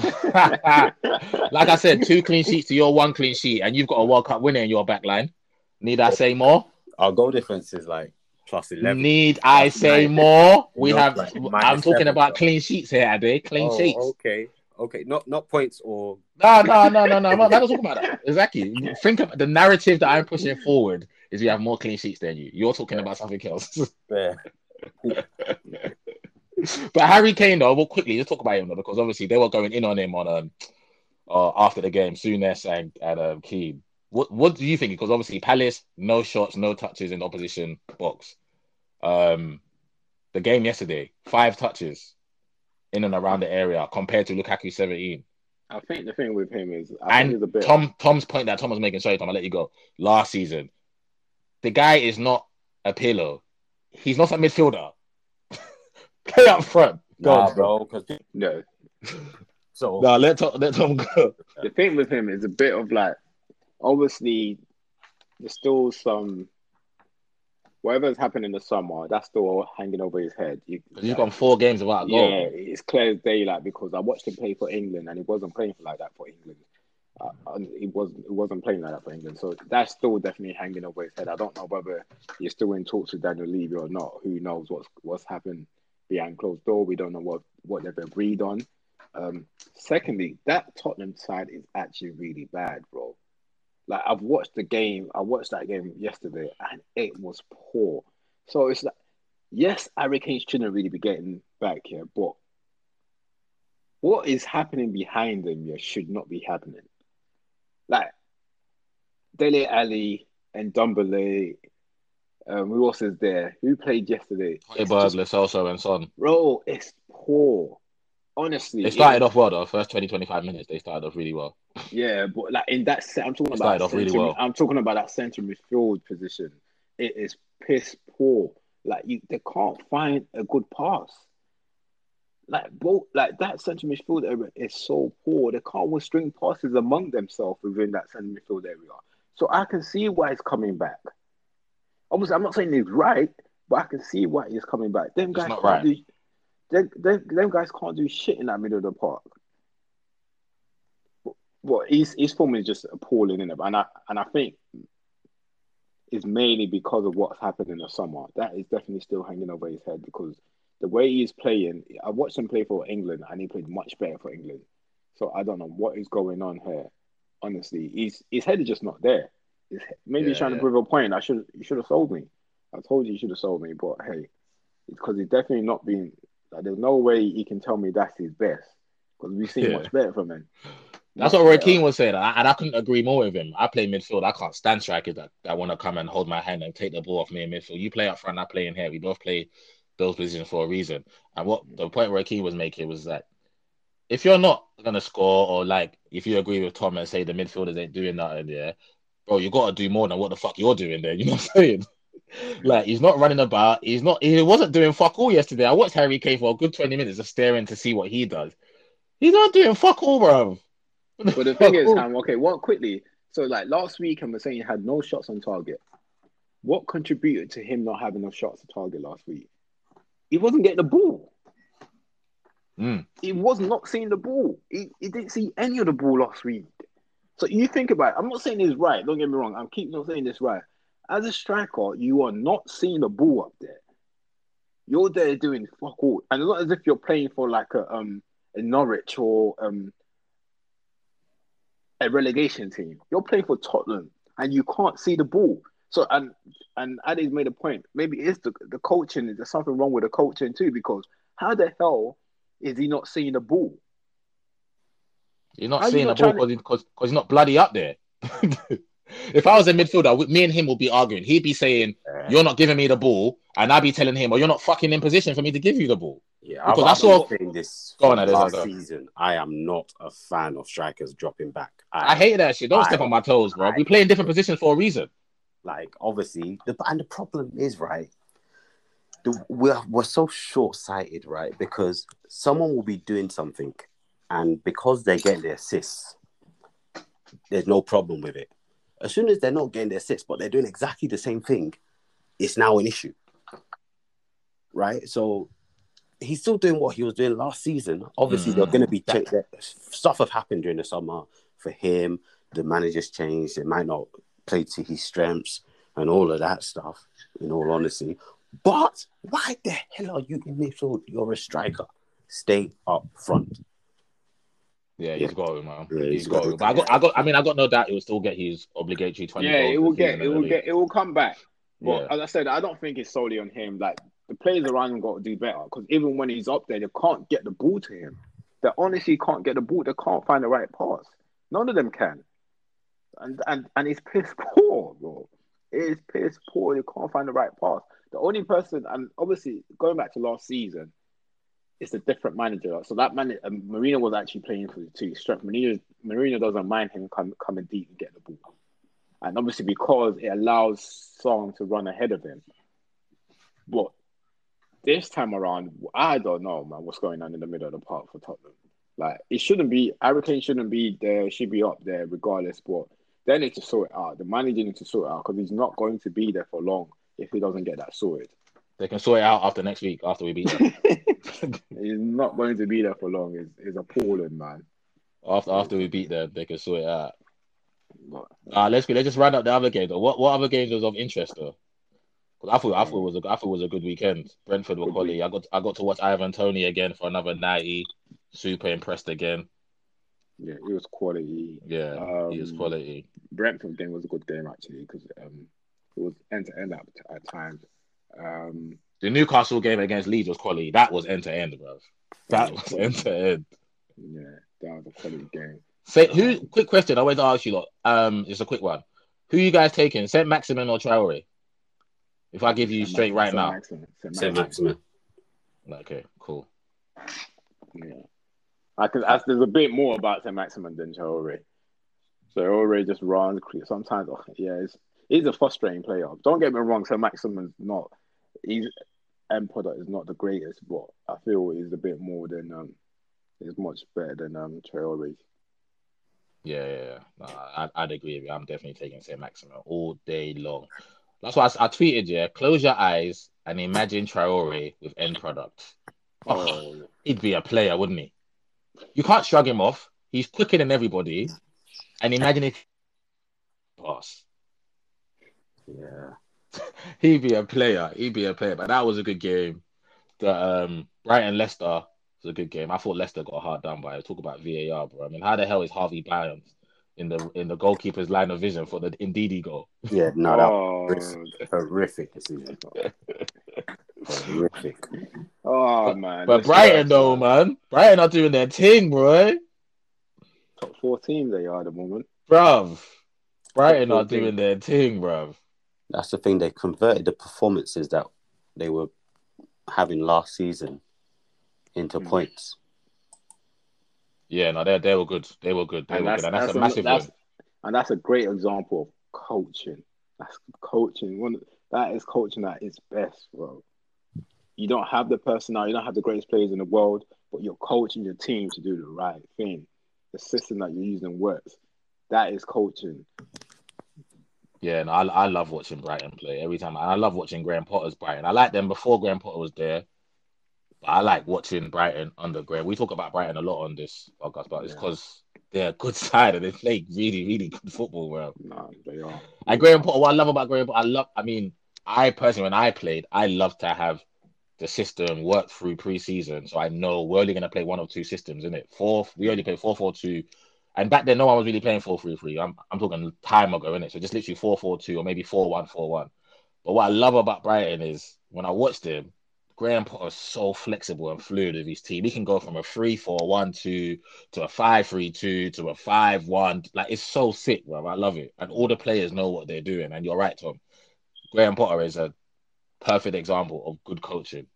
like I said, two clean sheets to your one clean sheet, and you've got a World Cup winner in your back line. Need I say more?
Our goal difference is like plus 11.
Need I say
nine.
more? We
No,
have.
like
I'm talking
seven,
about clean sheets here, Ade. Clean
Oh,
sheets.
Okay. Okay. Not not points or
No, no, no, no, no. I'm not, not talking about that. Exactly. Think of the narrative that I'm pushing forward is we have more clean sheets than you. You're talking about something else.
yeah.
But Harry Kane, though, well, quickly let's talk about him though, because obviously they were going in on him on um uh, after the game, Souness and and um, Keane. What what do you think? Because obviously Palace, no shots, no touches in the opposition box. Um, the game yesterday, five touches in and around the area compared to Lukaku seventeen.
I think the thing with him is, I think
And
he's a bit.
Tom Tom's point that Tom was making, sorry Tom, I'll let you go. Last season, the guy is not a pillow. He's not a midfielder. Play up front.
Nah,
on,
bro. Because
no,
so
No, let Tom, let Tom go.
the thing with him is a bit of like, obviously, there's still some. Whatever's happened in the summer, that's still hanging over his head. You,
He's gone four games without a goal.
Yeah, it's clear as daylight because I watched him play for England and he wasn't playing like that for England. Uh, and he wasn't he wasn't playing like that for England, so that's still definitely hanging over his head. I don't know whether he's still in talks with Daniel Levy or not. Who knows what's what's happened behind closed door? We don't know what what they've agreed on. Um, secondly, that Tottenham side is actually really bad, bro. Like I've watched the game, I watched that game yesterday, and it was poor. So it's like, yes, Harry Kane shouldn't really be getting back here, but what is happening behind him here should not be happening. Like Dele Alli and Ndombele, um, who else is there? Who played yesterday? It's
Højbjerg,
just-
Lo Celso, and Son.
bro, it's poor. Honestly,
They
it-
started off well though. First 20, 25 minutes, they started off really well.
Yeah, but like in that set, I'm talking about
off really well.
I'm talking about that centre midfield position. It is piss poor. Like you, they can't find a good pass. Like both, like that centre midfield area is so poor. They can't win string passes among themselves within that centre midfield area. So I can see why he's coming back. Obviously, I'm not saying he's right, but I can see why he's coming back. Them
It's
guys can't
right.
do. Them, them, them guys can't do shit in that middle of the park. Well, his his form is just appalling in it, and I and I think is mainly because of what's happened in the summer. That is definitely still hanging over his head because the way he's playing, I watched him play for England and he played much better for England. So I don't know what is going on here. Honestly, his his head is just not there. He's, maybe he's trying
yeah.
to prove a point. I should you should have sold me. I told you you should have sold me, but hey, because he's definitely not been. Like, there's no way he can tell me that's his best because we've seen
Yeah.
much better from him.
That's what Roy. Keane was saying, and I couldn't agree more with him. I play midfield. I can't stand strikers that, that want to come and hold my hand and take the ball off me in midfield. You play up front, I play in here. We both play those positions for a reason. And what the point Roy Keane was making was that if you're not gonna score, or like if you agree with Tom and say the midfielders ain't doing nothing, yeah, bro, you got to do more than what the fuck you're doing there. You know what I'm saying? Like he's not running about. He's not. He wasn't doing fuck all yesterday. I watched Harry Kane for a good twenty minutes of staring to see what he does. He's not doing fuck all, bro.
But the thing is, um, okay, what quickly? So like last week, I'm saying he had no shots on target. What contributed to him not having no shots on target last week? He wasn't getting the ball.
Mm.
He was not seeing the ball. He, he didn't see any of the ball last week. So you think about it. I'm not saying this right. Don't get me wrong. I'm keep not saying this right. As a striker, you are not seeing the ball up there. You're there doing fuck all, and it's not as if you're playing for like a um a Norwich or um a relegation team. You're playing for Tottenham, and you can't see the ball. So and and Addy's made a point. Maybe it's the the coaching. There's something wrong with the coaching too, because how the hell is he not seeing the ball?
You're not
How you
seeing
not
the ball because he's not bloody up there. if I was a midfielder, me and him would be arguing. He'd be saying, "You're not giving me the ball," and I'd be telling him, "Well, you're not fucking in position for me to give you the ball."
Yeah,
Because
I've,
I saw-
been saying this
Go on,
last
Ades.
season. I am not a fan of strikers dropping back.
I hate that shit. Don't
I-
step on my toes, bro.
I-
We play in different positions for a reason.
like obviously the and the problem is right the, we're, we're so short-sighted right because someone will be doing something and because they get their assists there's no problem with it as soon as they're not getting their assists but they're doing exactly the same thing it's now an issue right so he's still doing what he was doing last season obviously
Mm.
they're going to be cha- that- stuff have happened during the summer for him the managers changed it might not play to his strengths and all of that stuff, in all honesty. But why the hell are you in midfield? You're a striker. Stay up front.
Yeah,
Yeah.
he's got it, man.
Yeah,
he's
he's
got
got
it.
it.
But I got, I got. I mean, I got no doubt he will still get his obligatory twenty.
Yeah, it will get, it will get, it will come back. But
Yeah.
as I said, I don't think it's solely on him. Like the players around him got to do better because even when he's up there, they can't get the ball to him. They honestly can't get the ball. They can't find the right pass. None of them can. And and and it's piss poor, bro. It is piss poor. They can't find the right pass. The only person, and obviously going back to last season, it's a different manager. So that man, um, Mourinho was actually playing for the two strength. Mourinho, Mourinho doesn't mind him come, coming deep and get the ball. And obviously because it allows Son to run ahead of him. But this time around, I don't know, man, what's going on in the middle of the park for Tottenham. Like it shouldn't be Harry Kane shouldn't be there, should be up there regardless. But they need to sort it out. The manager needs to sort it out because he's not going to be there for long if he doesn't get that sorted.
They can sort it out after next week after we beat them.
he's not going to be there for long. It's, it's appalling, man.
after after we beat them, they can sort it out.
But,
Uh, let's let's just round up the other games. Though. What what other games was of interest though? I thought I thought it was a I thought it was a good weekend. Brentford were quality. I got I got to watch Ivan Toney again for another ninety. Super impressed again.
yeah, it was quality.
Yeah, it was
Um,
quality.
Brentford game was a good game actually because um, it was end to end at, at times. Um,
The Newcastle game against Leeds was quality. That was end to end, bro. That was end to end.
yeah, that was a quality game.
Say who? Quick question. I to ask you lot. Um, it's a quick one. Who you guys taking? Saint Maximin or Traore? If I give you straight right
Saint
now.
Maximin, Saint
Say
Maximin.
Maximin.
Okay, cool.
Yeah, I can. Ask, there's a bit more about Saint Maximin than Traore. So Traore just runs. cre- Sometimes, oh, yeah, it's, he's a frustrating player. Don't get me wrong. Saint Maximin's not. He's end product is not the greatest, but I feel he's a bit more than um. He's much better than um Traore.
Yeah, yeah, yeah. No, I'd, I'd agree with you. I'm definitely taking Saint Maximin all day long. That's why I, I tweeted, yeah, close your eyes and imagine Traore with end product. Oh,
Oh,
he'd be a player, wouldn't he? You can't shrug him off. He's quicker than everybody. And imagine if pass.
Yeah.
He'd be a player. He'd be a player. But that was a good game. The um Brighton Leicester was a good game. I thought Leicester got hard done by. Talk about VAR, bro. I mean, how the hell is Harvey Barnes in the in the goalkeeper's line of vision for the Ndidi goal?
Yeah, no, that
oh,
was horrific decision. horrific.
oh man.
But
this
Brighton
hurts,
though, man, Brighton are doing their thing, bro.
Top four team they are at the moment.
Bruv. Brighton are
14.
doing their thing, bruv.
That's the thing. They converted the performances that they were having last season into
Hmm.
points.
Yeah, no, they they were good. They were good. They
And
were
that's,
good. And that's,
that's
a massive
that's, and that's a great example of coaching. That's coaching. One that is coaching at its best, bro. You don't have the personnel, you don't have the greatest players in the world, but you're coaching your team to do the right thing. The system that you're using works. That is coaching.
Yeah, no, I, I love watching Brighton play every time. I love watching Graham Potter's Brighton. I like them before Graham Potter was there. But I like watching Brighton under Graham. We talk about Brighton a lot on this podcast, but it's
Yeah.
because they're a good side and they play really, really good football, bro.
No, they are.
And Graham Potter, what I love about Graham Potter, I love, I mean, I personally, when I played, I love to have the system work through preseason. So I know we're only going to play one or two systems, isn't it? Four, we only play 4 4 2. And back then, no one was really playing 4 3 3. I'm, I'm talking time ago, innit? So just literally 4 4 2 or maybe 4 1 4 1. But what I love about Brighton is when I watched him, Graham Potter is so flexible and fluid with his team. He can go from a 3 4 1 2 to a 5 3 2 to a 5 1. Like, it's so sick, bro. I love it. And all the players know what they're doing. And you're right, Tom. Graham Potter is a perfect example of good coaching.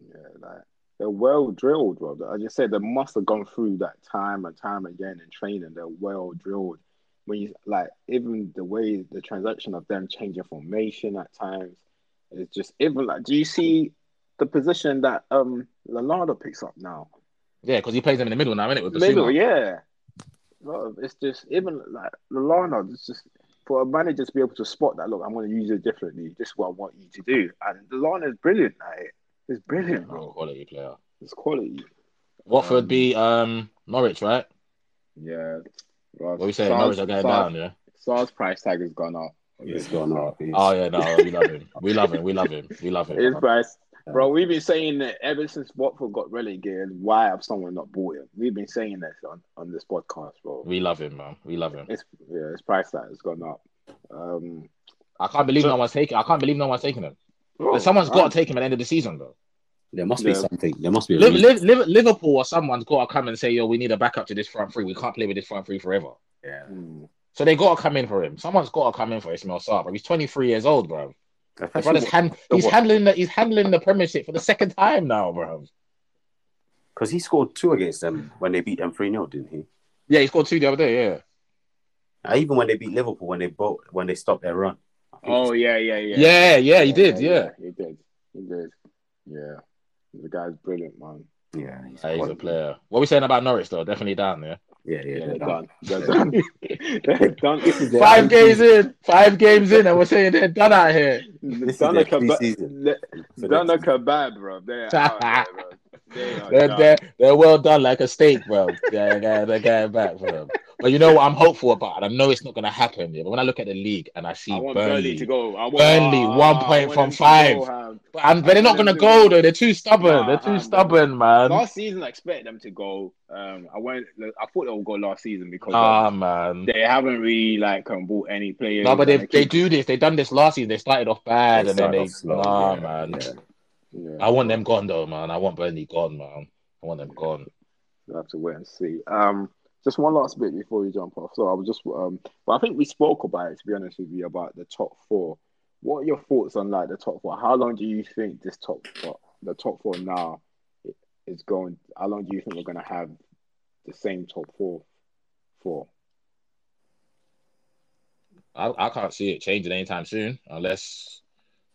Yeah, like they're well drilled, bro. I just said they must have gone through that time and time again in training. They're well drilled. When you like even the way the transaction of them changing formation at times is just even like do you see the position that um Lallana picks up now?
Yeah, because he plays them in the middle now, innit? With
Middle,
Bissouma.
yeah. Bro, it's just even like Lallana, it's just for a manager to be able to spot that. Look, I'm going to use it differently. This is what I want you to do, and Lallana is brilliant. Like, it's brilliant,
Oh,
bro.
quality player.
It's quality.
Watford
Um,
beat um Norwich, right?
Yeah. Bro,
What we saying? Norwich are going
Sarr's,
down, yeah.
Sarr's price tag has gone up.
It's gone up. It's-
Oh yeah, no, we love him. We love him. We love him. We love him.
His
him.
price, bro. We've been saying that ever since Watford got relegated. Why have someone not bought him? We've been saying this on, on this podcast, bro.
We love him, man. We love him.
It's yeah, his price tag has gone up. Um,
I can't believe
So-
no one's taking. I can't believe no one's taking him.
bro,
Someone's got
man,
to take him at the end of the season, though.
There must be
Yeah.
something. There must be a
Liv- Liv- Liv- Liverpool or someone's got to come and say, "Yo, we need a backup to this front three. We can't play with this front three forever."
Yeah.
hmm.
So they got to come in for him. Someone's got to come in for Ismail Sarr, bro. He's 23 years old, bro. The
Especially
brother's
what-
hand, he's handling the he's handling the Premiership for the second time now, bro.
Because he scored two against them when they beat them 3 0, didn't he?
Yeah, he scored two the other day. Yeah,
Uh, even when they beat Liverpool, when they both, when they stopped their run.
Oh yeah, yeah, yeah.
yeah, yeah, he did. Yeah,
he did. He did. Yeah, the guy's brilliant, man.
yeah, he's,
Yeah, he's a player. What are we saying about Norwich though? Definitely down there.
Yeah, yeah,
Yeah,
they're
they're
done.
done. They're done. they're done. This is
Five
own
games in, five games in, and we're saying they're done out here.
This is
Done
their
a kebab.
pre-season. For
Done a kebab, bro. They're out there, bro. They are
They're,
done.
they're, they're well done like a steak, bro. They're, they're, they're getting back, bro. But you know what I'm hopeful about? And I know it's not going to happen. Yeah, but when I look at the league and I see
I Burnley,
Burnley,
to go. I want,
Burnley,
ah,
one
I
point from five.
go,
but, I'm, but they're not going to go, though. They're too stubborn.
Nah,
they're too stubborn, man.
Last season, I expect them to go. Um, I went. I thought they would go last season because
Ah, man.
they haven't really like um, bought any players.
No, but they, they do this. They done this last season. They started off bad
They
and then they.
off slow,
nah,
yeah,
man.
yeah.
Yeah,
I want them gone, though, man. I want Burnley gone, man. I want them gone.
we'll have to wait and see. Um, just one last bit before we jump off. So I was just um, well, I think we spoke about it to be honest with you about the top four. What are your thoughts on like the top four? How long do you think this top four, the top four now, is going? How long do you think we're going to have the same top four for?
I, I can't see it changing anytime soon unless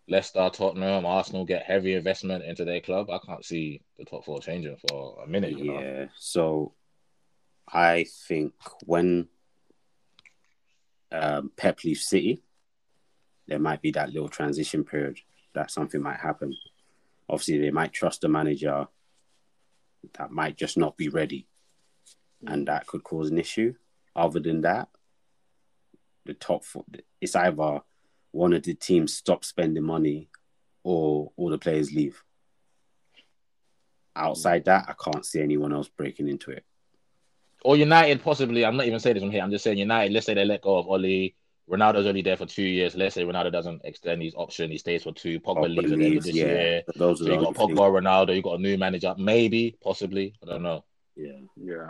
Leicester, Tottenham, Arsenal get heavy investment into their club. I can't see the top four changing for a minute. You know?
Yeah. So I think when um, Pep leaves City, there might be that little transition period that something might happen. Obviously, they might trust the manager that might just not be ready, and that could cause an issue. Other than that, the top four, it's either one of the teams stop spending money or all the players leave. Outside that, I can't see anyone else breaking into it.
Or United, possibly. I'm not even saying this from here. I'm just saying United. Let's say they let go of Ole. Ronaldo's only there for two years. Let's say Ronaldo doesn't extend his option. He stays for two. Pogba,
Pogba
leaves at the end of this
yeah.
year.
Those are
So
the
you got
only
Pogba, Ronaldo. You got a new manager. Maybe, possibly. I don't know.
Yeah,
Yeah.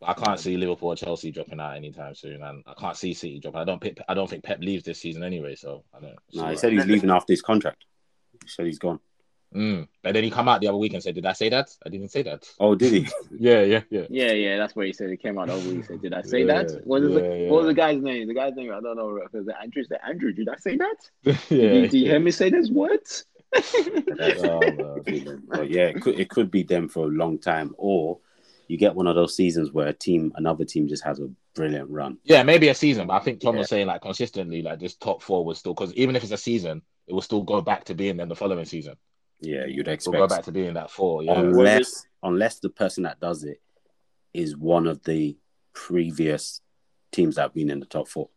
But I can't see Liverpool or Chelsea dropping out anytime soon, and I can't see City dropping. I don't. Pick, I don't think Pep leaves this season anyway. So I don't.
Yeah. No, he said he's leaving after his contract. He said he's gone.
Mm. But then he come out the other week and said, "Did I say that? I didn't say that."
Oh, did he?
Yeah, yeah, yeah.
Yeah, yeah, that's what he said. He came out over. He said, "Did I say
Yeah,
that? What, is
yeah,
it,
yeah.
what was the guy's name? The guy's name I don't know. If it was Andrew. Is it Andrew? Did I say that?
yeah.
Did, you, did you hear me say this? What?
Oh, man.
but yeah, it could it could be them for a long time, or you get one of those seasons where a team, another team, just has a brilliant run.
Yeah, maybe a season, but I think Tom
Yeah.
was saying like consistently, like this top four was still because even if it's a season, it will still go back to being then the following season.
Yeah, you'd expect It'll
go back to being that four. Yeah,
unless unless the person that does it is one of the previous teams that have been in the top four.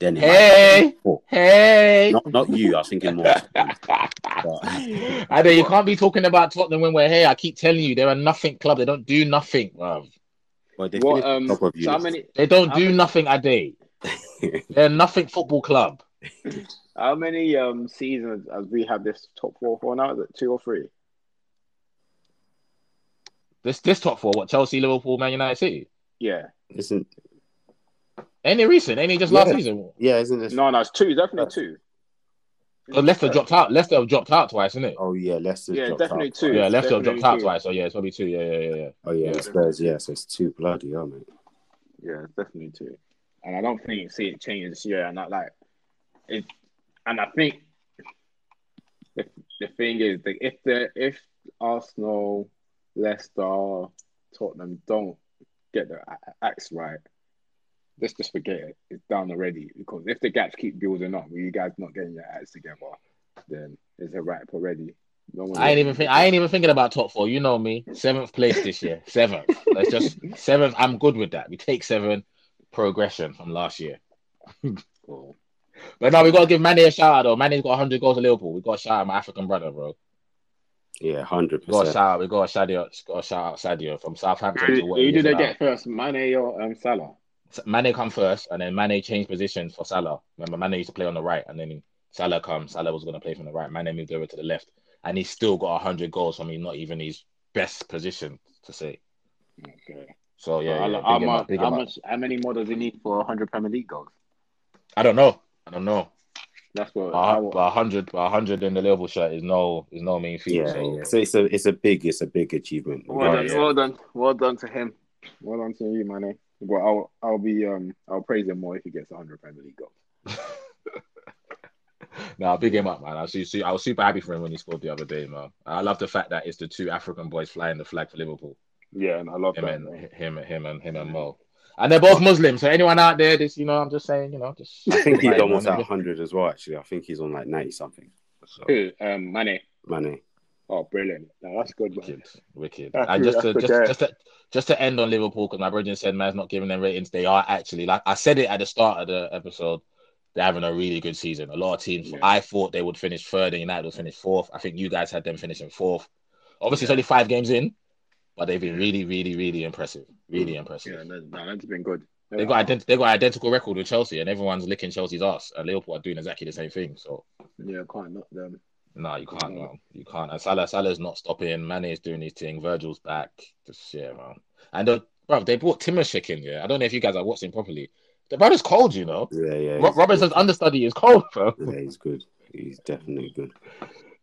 Then
Hey! hey.
Not not you. I was thinking more.
I know you can't be talking about Tottenham when we're here. I keep telling you, they're a nothing club. They don't do nothing, bruv.
But they
What? Um.
top of
So how many?
They don't
How
do
many-
nothing a day. They're a nothing football club.
How many um seasons has we had this top four for now? Is it two or three?
This this top four, what Chelsea, Liverpool, Man United, City.
Yeah.
Isn't
Any recent? Any just last
Yeah.
season?
yeah? Isn't this?
No, no, it's two. Definitely two.
Because Leicester dropped out. Leicester have dropped out twice, isn't it?
Oh yeah, Leicester.
Yeah, definitely two.
Yeah, Leicester have
definitely
dropped out twice. So yeah, it's probably two. Yeah, yeah, yeah, yeah.
Oh yeah,
Yeah.
Spurs. Yeah, so it's two bloody hell, mate.
Yeah, definitely two. And I don't think see it change this year. And I like it. And I think the, the thing is that if the if Arsenal, Leicester, Tottenham don't get their acts right, let's just forget it. It's done already. Because if the gaps keep building up, with you guys not getting your acts together, then it's a wrap already. No one
I ain't even think. I ain't even thinking about top four. You know me. Seventh place this year. Seventh. Let's just seventh. I'm good with that. We take seven. Progression from last year.
Cool.
But now we gotta give Manny a shout out though. Manny's got 100 goals at Liverpool. We gotta shout out my African brother, bro.
Yeah, hundred
We gotta shout out. We gotta shout out. Gotta shout out Sadio from Southampton
Who,
to what
who did they get first, Mane or um, Salah?
Mane come first, and then Mane changed positions for Salah. Remember, Mane used to play on the right, and then Salah comes. Salah was going to play from the right. Mane moved over to the left, and he's still got 100 goals. I mean, not even his best position to say.
Okay.
So yeah,
how,
yeah,
how
big him
much?
up,
how
up.
much? How many more does he need for 100 Premier League goals?
I don't know. I don't know.
That's what.
But, but 100, but 100 in the Liverpool shirt is no is no mean feat.
Yeah,
so.
yeah. So it's a it's a big it's a big achievement.
well,
Oh,
done,
yeah.
well done, well done to him. Well done to you, Mane. Well, I'll I'll be um I'll praise him more if he gets 100 Premier League goals.
No, big him up, man. I was, su- I was super happy for him when he scored the other day, man. I love the fact that it's the two African boys flying the flag for Liverpool.
Yeah, and I love
Him
that.
and
man.
him, him and him and Mo. And they're both Muslims. So anyone out there, this you know, I'm just saying, you know, just
I think he's almost at hundred as well. Actually, I think he's on like ninety something. So,
Who? Um, Mane.
Mane.
Oh, brilliant. No, that's good. Man.
wicked, wicked.
That's
and just to just, just to just to end on Liverpool, because my brother said man's not giving them ratings. They are actually like I said it at the start of the episode. They're having a really good season. A lot of teams.
Yeah.
I thought they would finish third, and United would finish fourth. I think you guys had them finishing fourth. Obviously, it's only five games in, but they've been really, really, really impressive. Really mm. impressive.
Yeah, no, no, that's been good.
They got ident- they got identical record with Chelsea, and everyone's licking Chelsea's ass. And Liverpool are doing exactly the same thing. So
Yeah, can't knock them.
No, you can't, man. You can't. And Salah, Salah's not stopping. Mane is doing his thing. Virgil's back. Just yeah, man. And uh, bro, they brought Tsimikas in. Yeah, I don't know if you guys are watching properly. The brother's cold, you know.
Yeah, yeah.
Ro- Robertson's
good.
understudy is cold, bro.
Yeah, he's good. He's definitely good.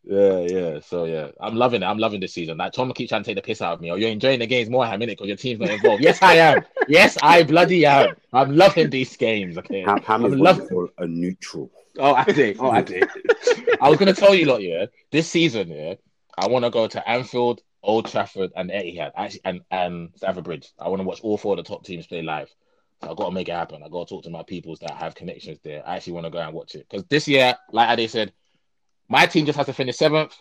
Yeah, yeah. So yeah, I'm loving it. I'm loving this season. Like Tom keeps trying to take the piss out of me. Oh, you're enjoying the games more, in it because your team's not involved. yes, I am. Yes, I bloody am. I'm loving these games. Okay.
Ham, Ham is
I'm
what
love-
a neutral.
Oh, I did. Oh, I did. I was gonna tell you lot, yeah. This season, yeah, I want to go to Anfield, Old Trafford, and Etihad, actually, and and Stamford Bridge. I want to watch all four of the top teams play live. So I got to make it happen. I got to talk to my peoples that have connections there. I actually want to go and watch it because this year, like Ade said, my team just has to finish seventh,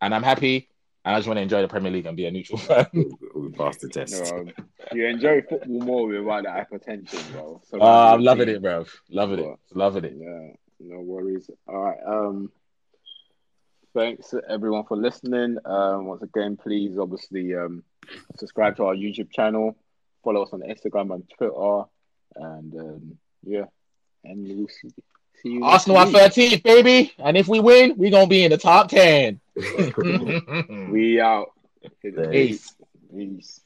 and I'm happy. And I just want to enjoy the Premier League and be a neutral fan.
We passed the test.
No, um, you enjoy football more without the hypertension, bro. So
Oh, I'm loving it, bro. Loving it. Loving it.
Yeah. No worries. All right. Um, thanks everyone for listening. Um, once again, please obviously um subscribe to our YouTube channel, follow us on Instagram and Twitter, and um, yeah, and we'll see. see you next
Arsenal are
week.
13th, baby. And if we win, we're gonna be in the top 10.
We out.
Peace.
Peace.
Peace.